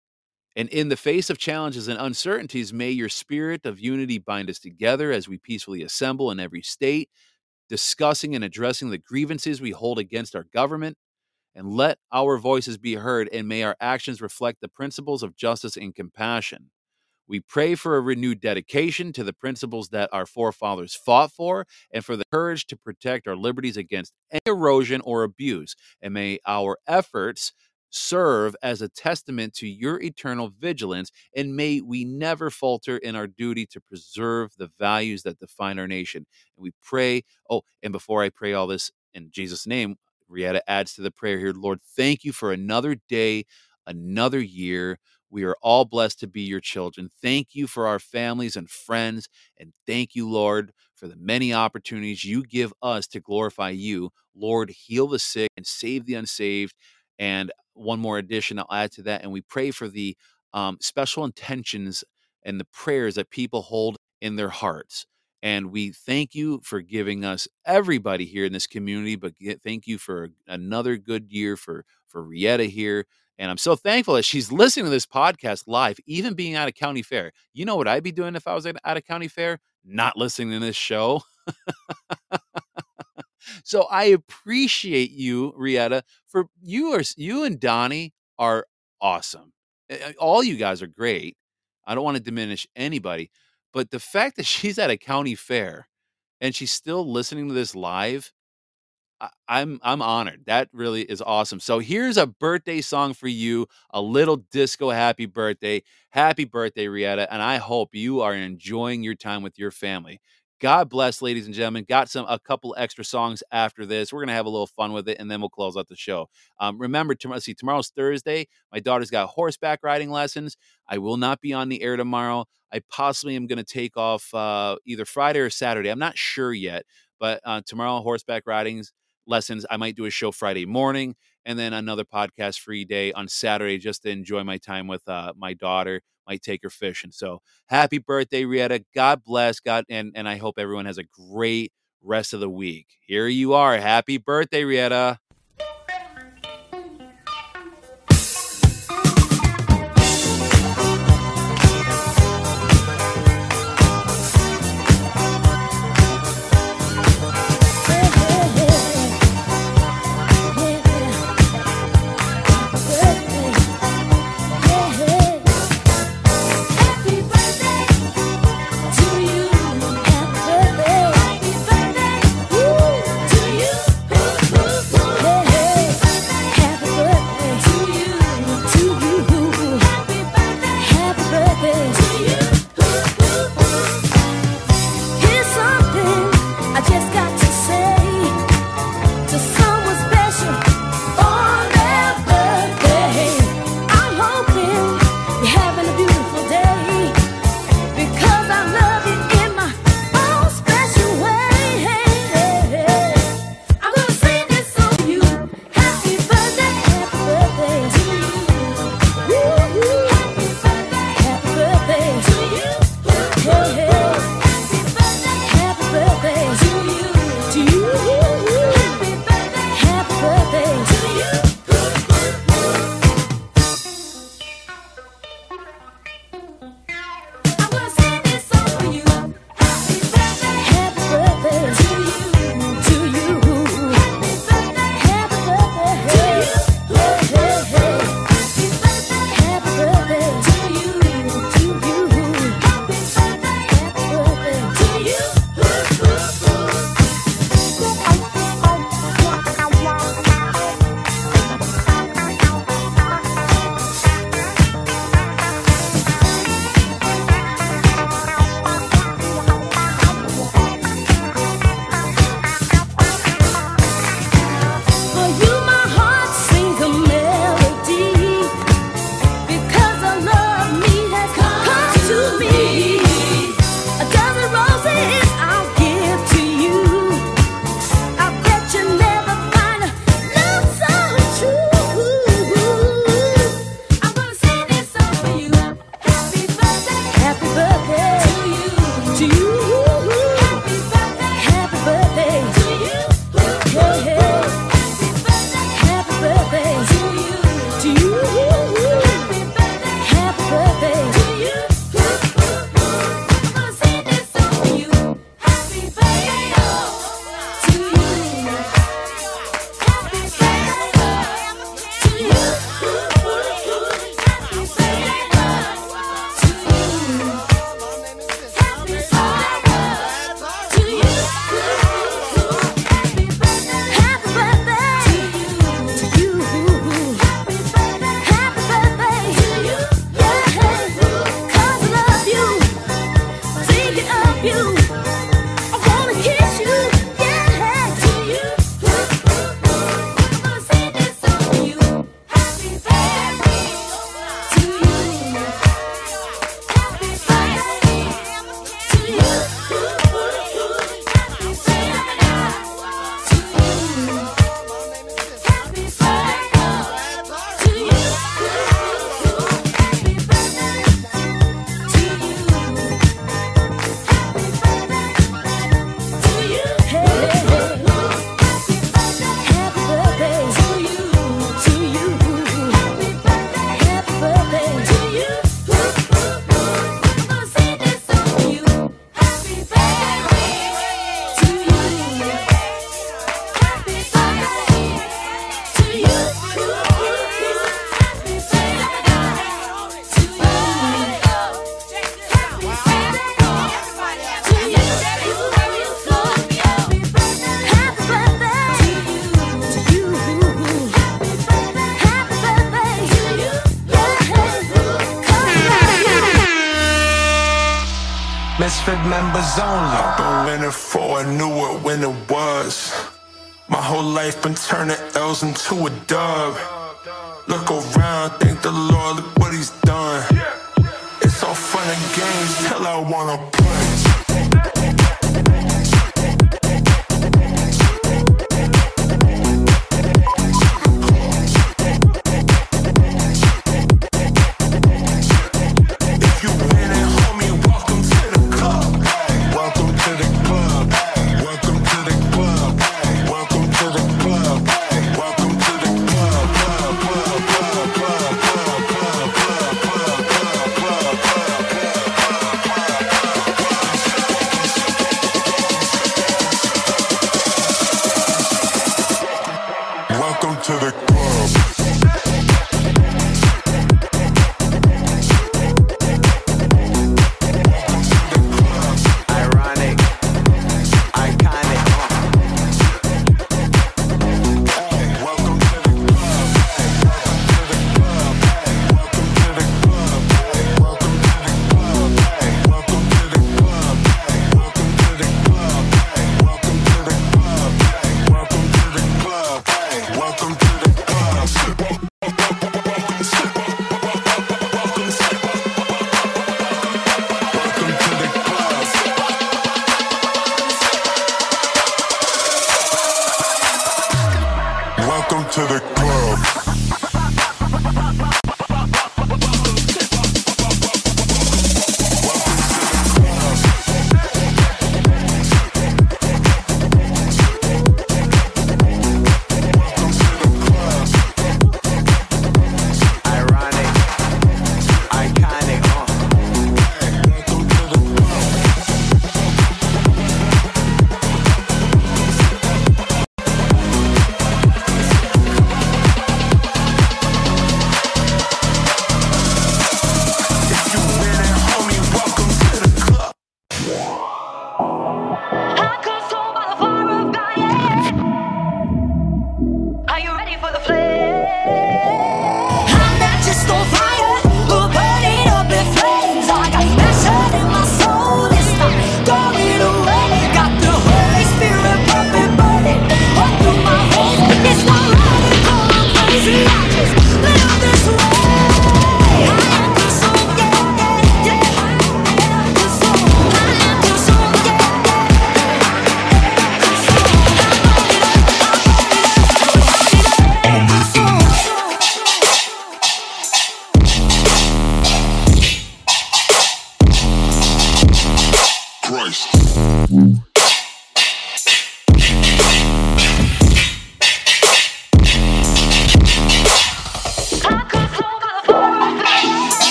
And in the face of challenges and uncertainties, may your spirit of unity bind us together as we peacefully assemble in every state, discussing and addressing the grievances we hold against our government. And let our voices be heard, and may our actions reflect the principles of justice and compassion. We pray for a renewed dedication to the principles that our forefathers fought for and for the courage to protect our liberties against any erosion or abuse. And may our efforts serve as a testament to your eternal vigilance, and may we never falter in our duty to preserve the values that define our nation. And we pray, oh, and before I pray all this in Jesus' name, Rietta adds to the prayer here Lord, thank you for another day, another year. We are all blessed to be your children. Thank you for our families and friends. And thank you, Lord, for the many opportunities you give us to glorify you. Lord, heal the sick and save the unsaved. And one more addition I'll add to that. And we pray for the um, special intentions and the prayers that people hold in their hearts. And we thank you for giving us everybody here in this community, but thank you for another good year for for Rietta here. And I'm so thankful that she's listening to this podcast live, even being at a county fair. You know what I'd be doing if I was at a county fair? Not listening to this show. so I appreciate you, Rietta, for you are you and Donnie are awesome. All you guys are great. I don't want to diminish anybody, but the fact that she's at a county fair and she's still listening to this live I'm I'm honored. That really is awesome. So here's a birthday song for you, a little disco happy birthday. Happy birthday, Rietta, and I hope you are enjoying your time with your family. God bless, ladies and gentlemen. Got some a couple extra songs after this. We're gonna have a little fun with it, and then we'll close out the show. Um, remember, tomorrow. See, tomorrow's Thursday. My daughter's got horseback riding lessons. I will not be on the air tomorrow. I possibly am gonna take off uh, either Friday or Saturday. I'm not sure yet, but uh, tomorrow horseback ridings lessons. I might do a show Friday morning and then another podcast free day on Saturday just to enjoy my time with uh, my daughter. Might take her fishing. So happy birthday, Rietta. God bless. God and and I hope everyone has a great rest of the week. Here you are. Happy birthday, Rietta.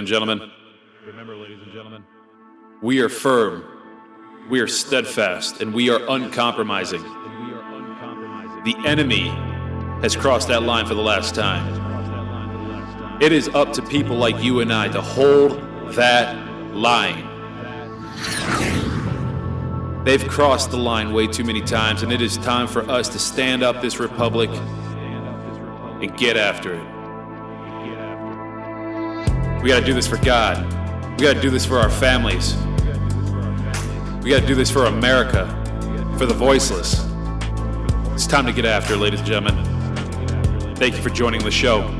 And gentlemen, remember, ladies and gentlemen, we are firm, we are steadfast, and we are uncompromising. The enemy has crossed that line for the last time. It is up to people like you and I to hold that line. They've crossed the line way too many times, and it is time for us to stand up this republic and get after it. We got to do this for God. We got to do this for our families. We got to do this for America, for the voiceless. It's time to get after ladies and gentlemen. Thank you for joining the show.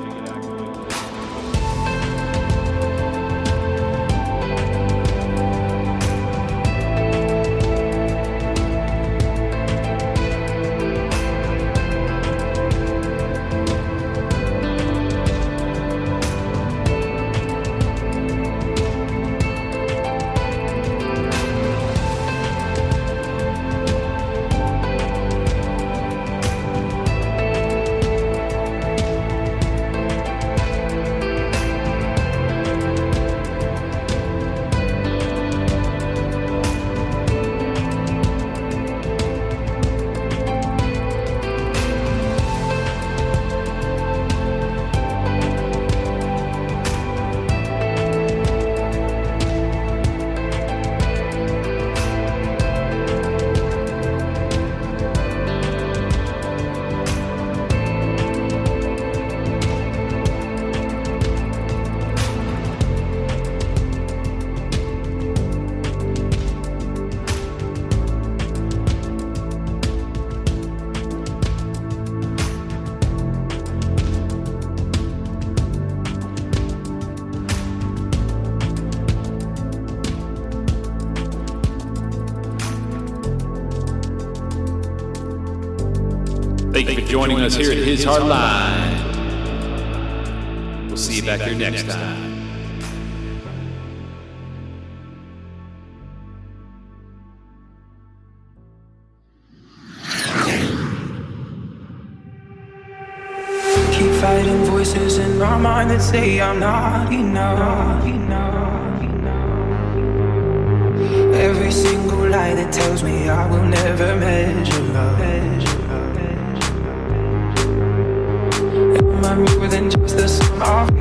Joining us here at His Hard Line. We'll see you back here next time. Keep fighting voices in my mind that say I'm not enough.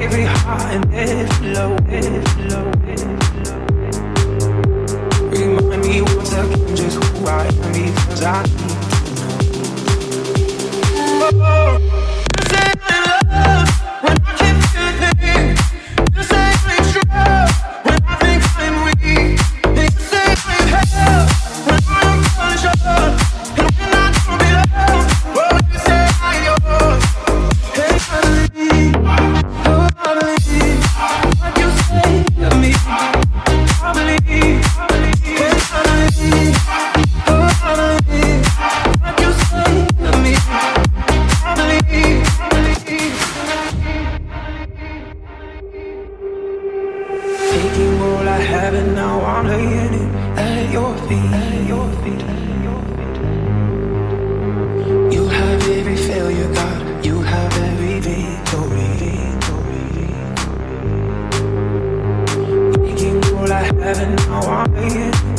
Every high and every low? If low. Remind me once again just who I am because I need to know. Hey, Taking all I have and now I'm laying it at your feet. At your feet. You have every failure, God. You have every victory. Taking all I have and now I'm laying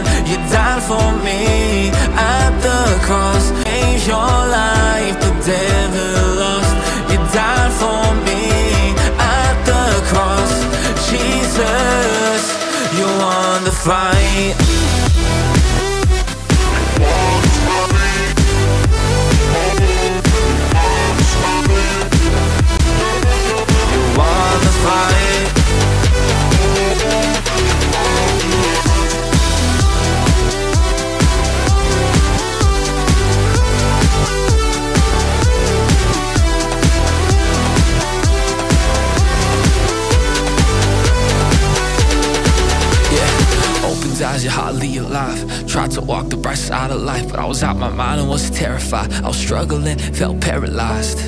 spoken. You side of life, but I was out my mind and was terrified. I was struggling, felt paralyzed.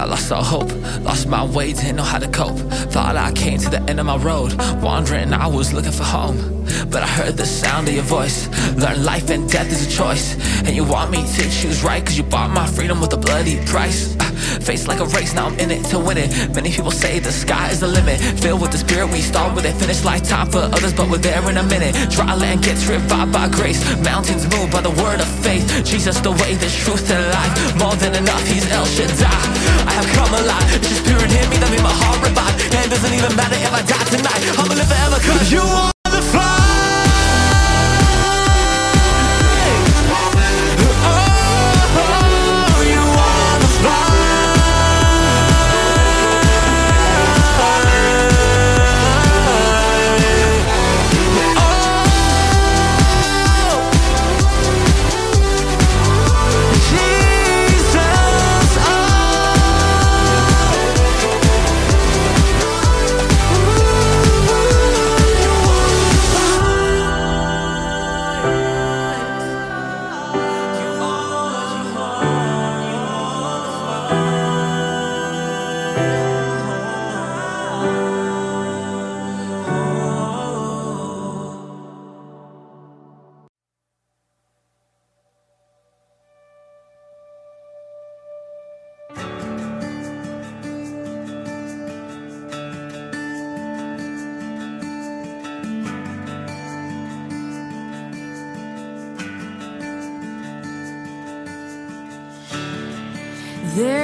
I lost all hope, lost my way, didn't know how to cope. Thought I came to the end of my road, wandering, I was looking for home. But I heard the sound of your voice. Learn life and death is a choice. And you want me to choose right, cause you bought my freedom with a bloody price. Uh, face like a race, now I'm in it to win it. Many people say the sky is the limit. Filled with the spirit, we start with it. Finish lifetime for others, but we're there in a minute. Dry land gets revived by grace. Mountains move by the word of faith. Jesus, the way, the truth, and life. More than enough, he's El Shaddai. I have come alive. It's your spirit in me that made my heart revive. And it doesn't even matter if I die tonight. I'ma live forever, cause you are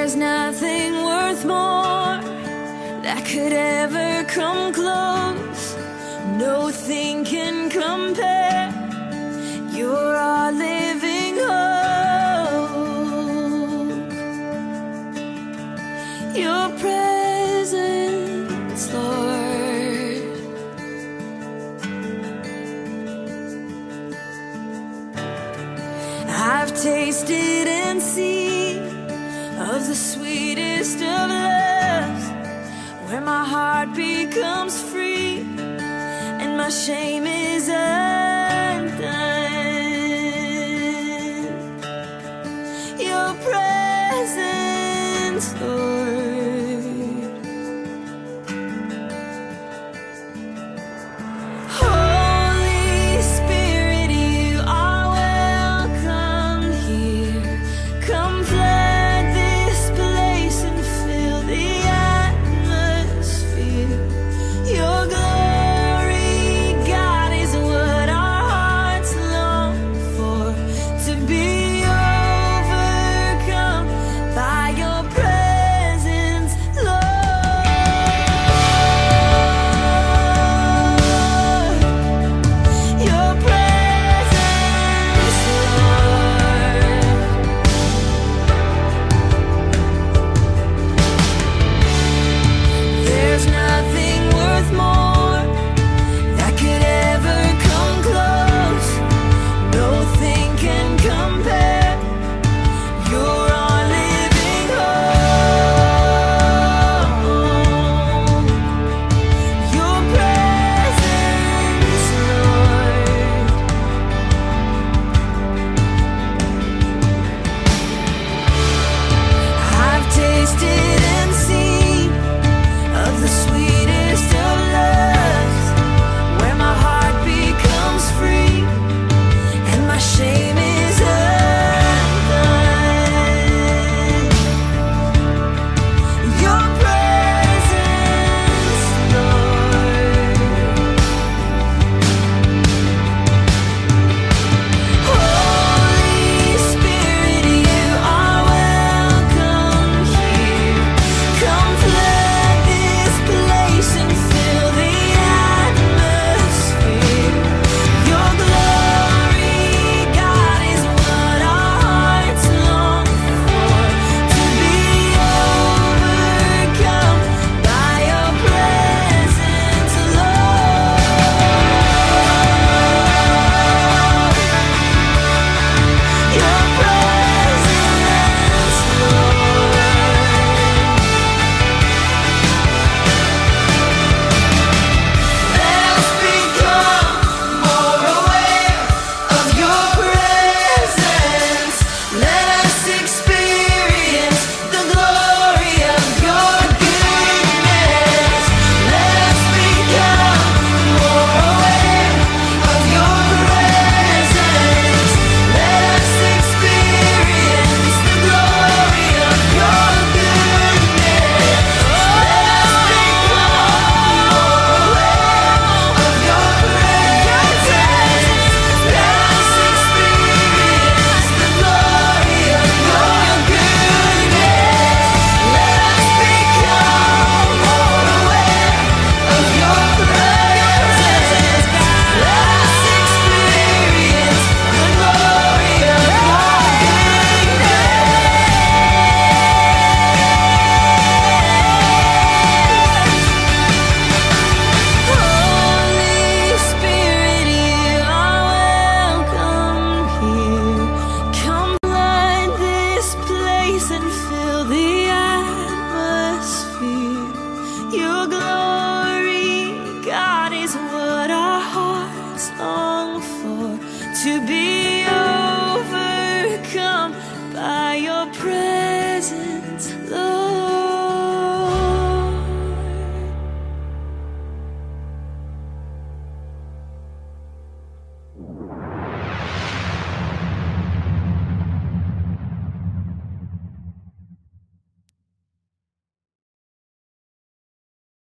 There's nothing worth more that could ever where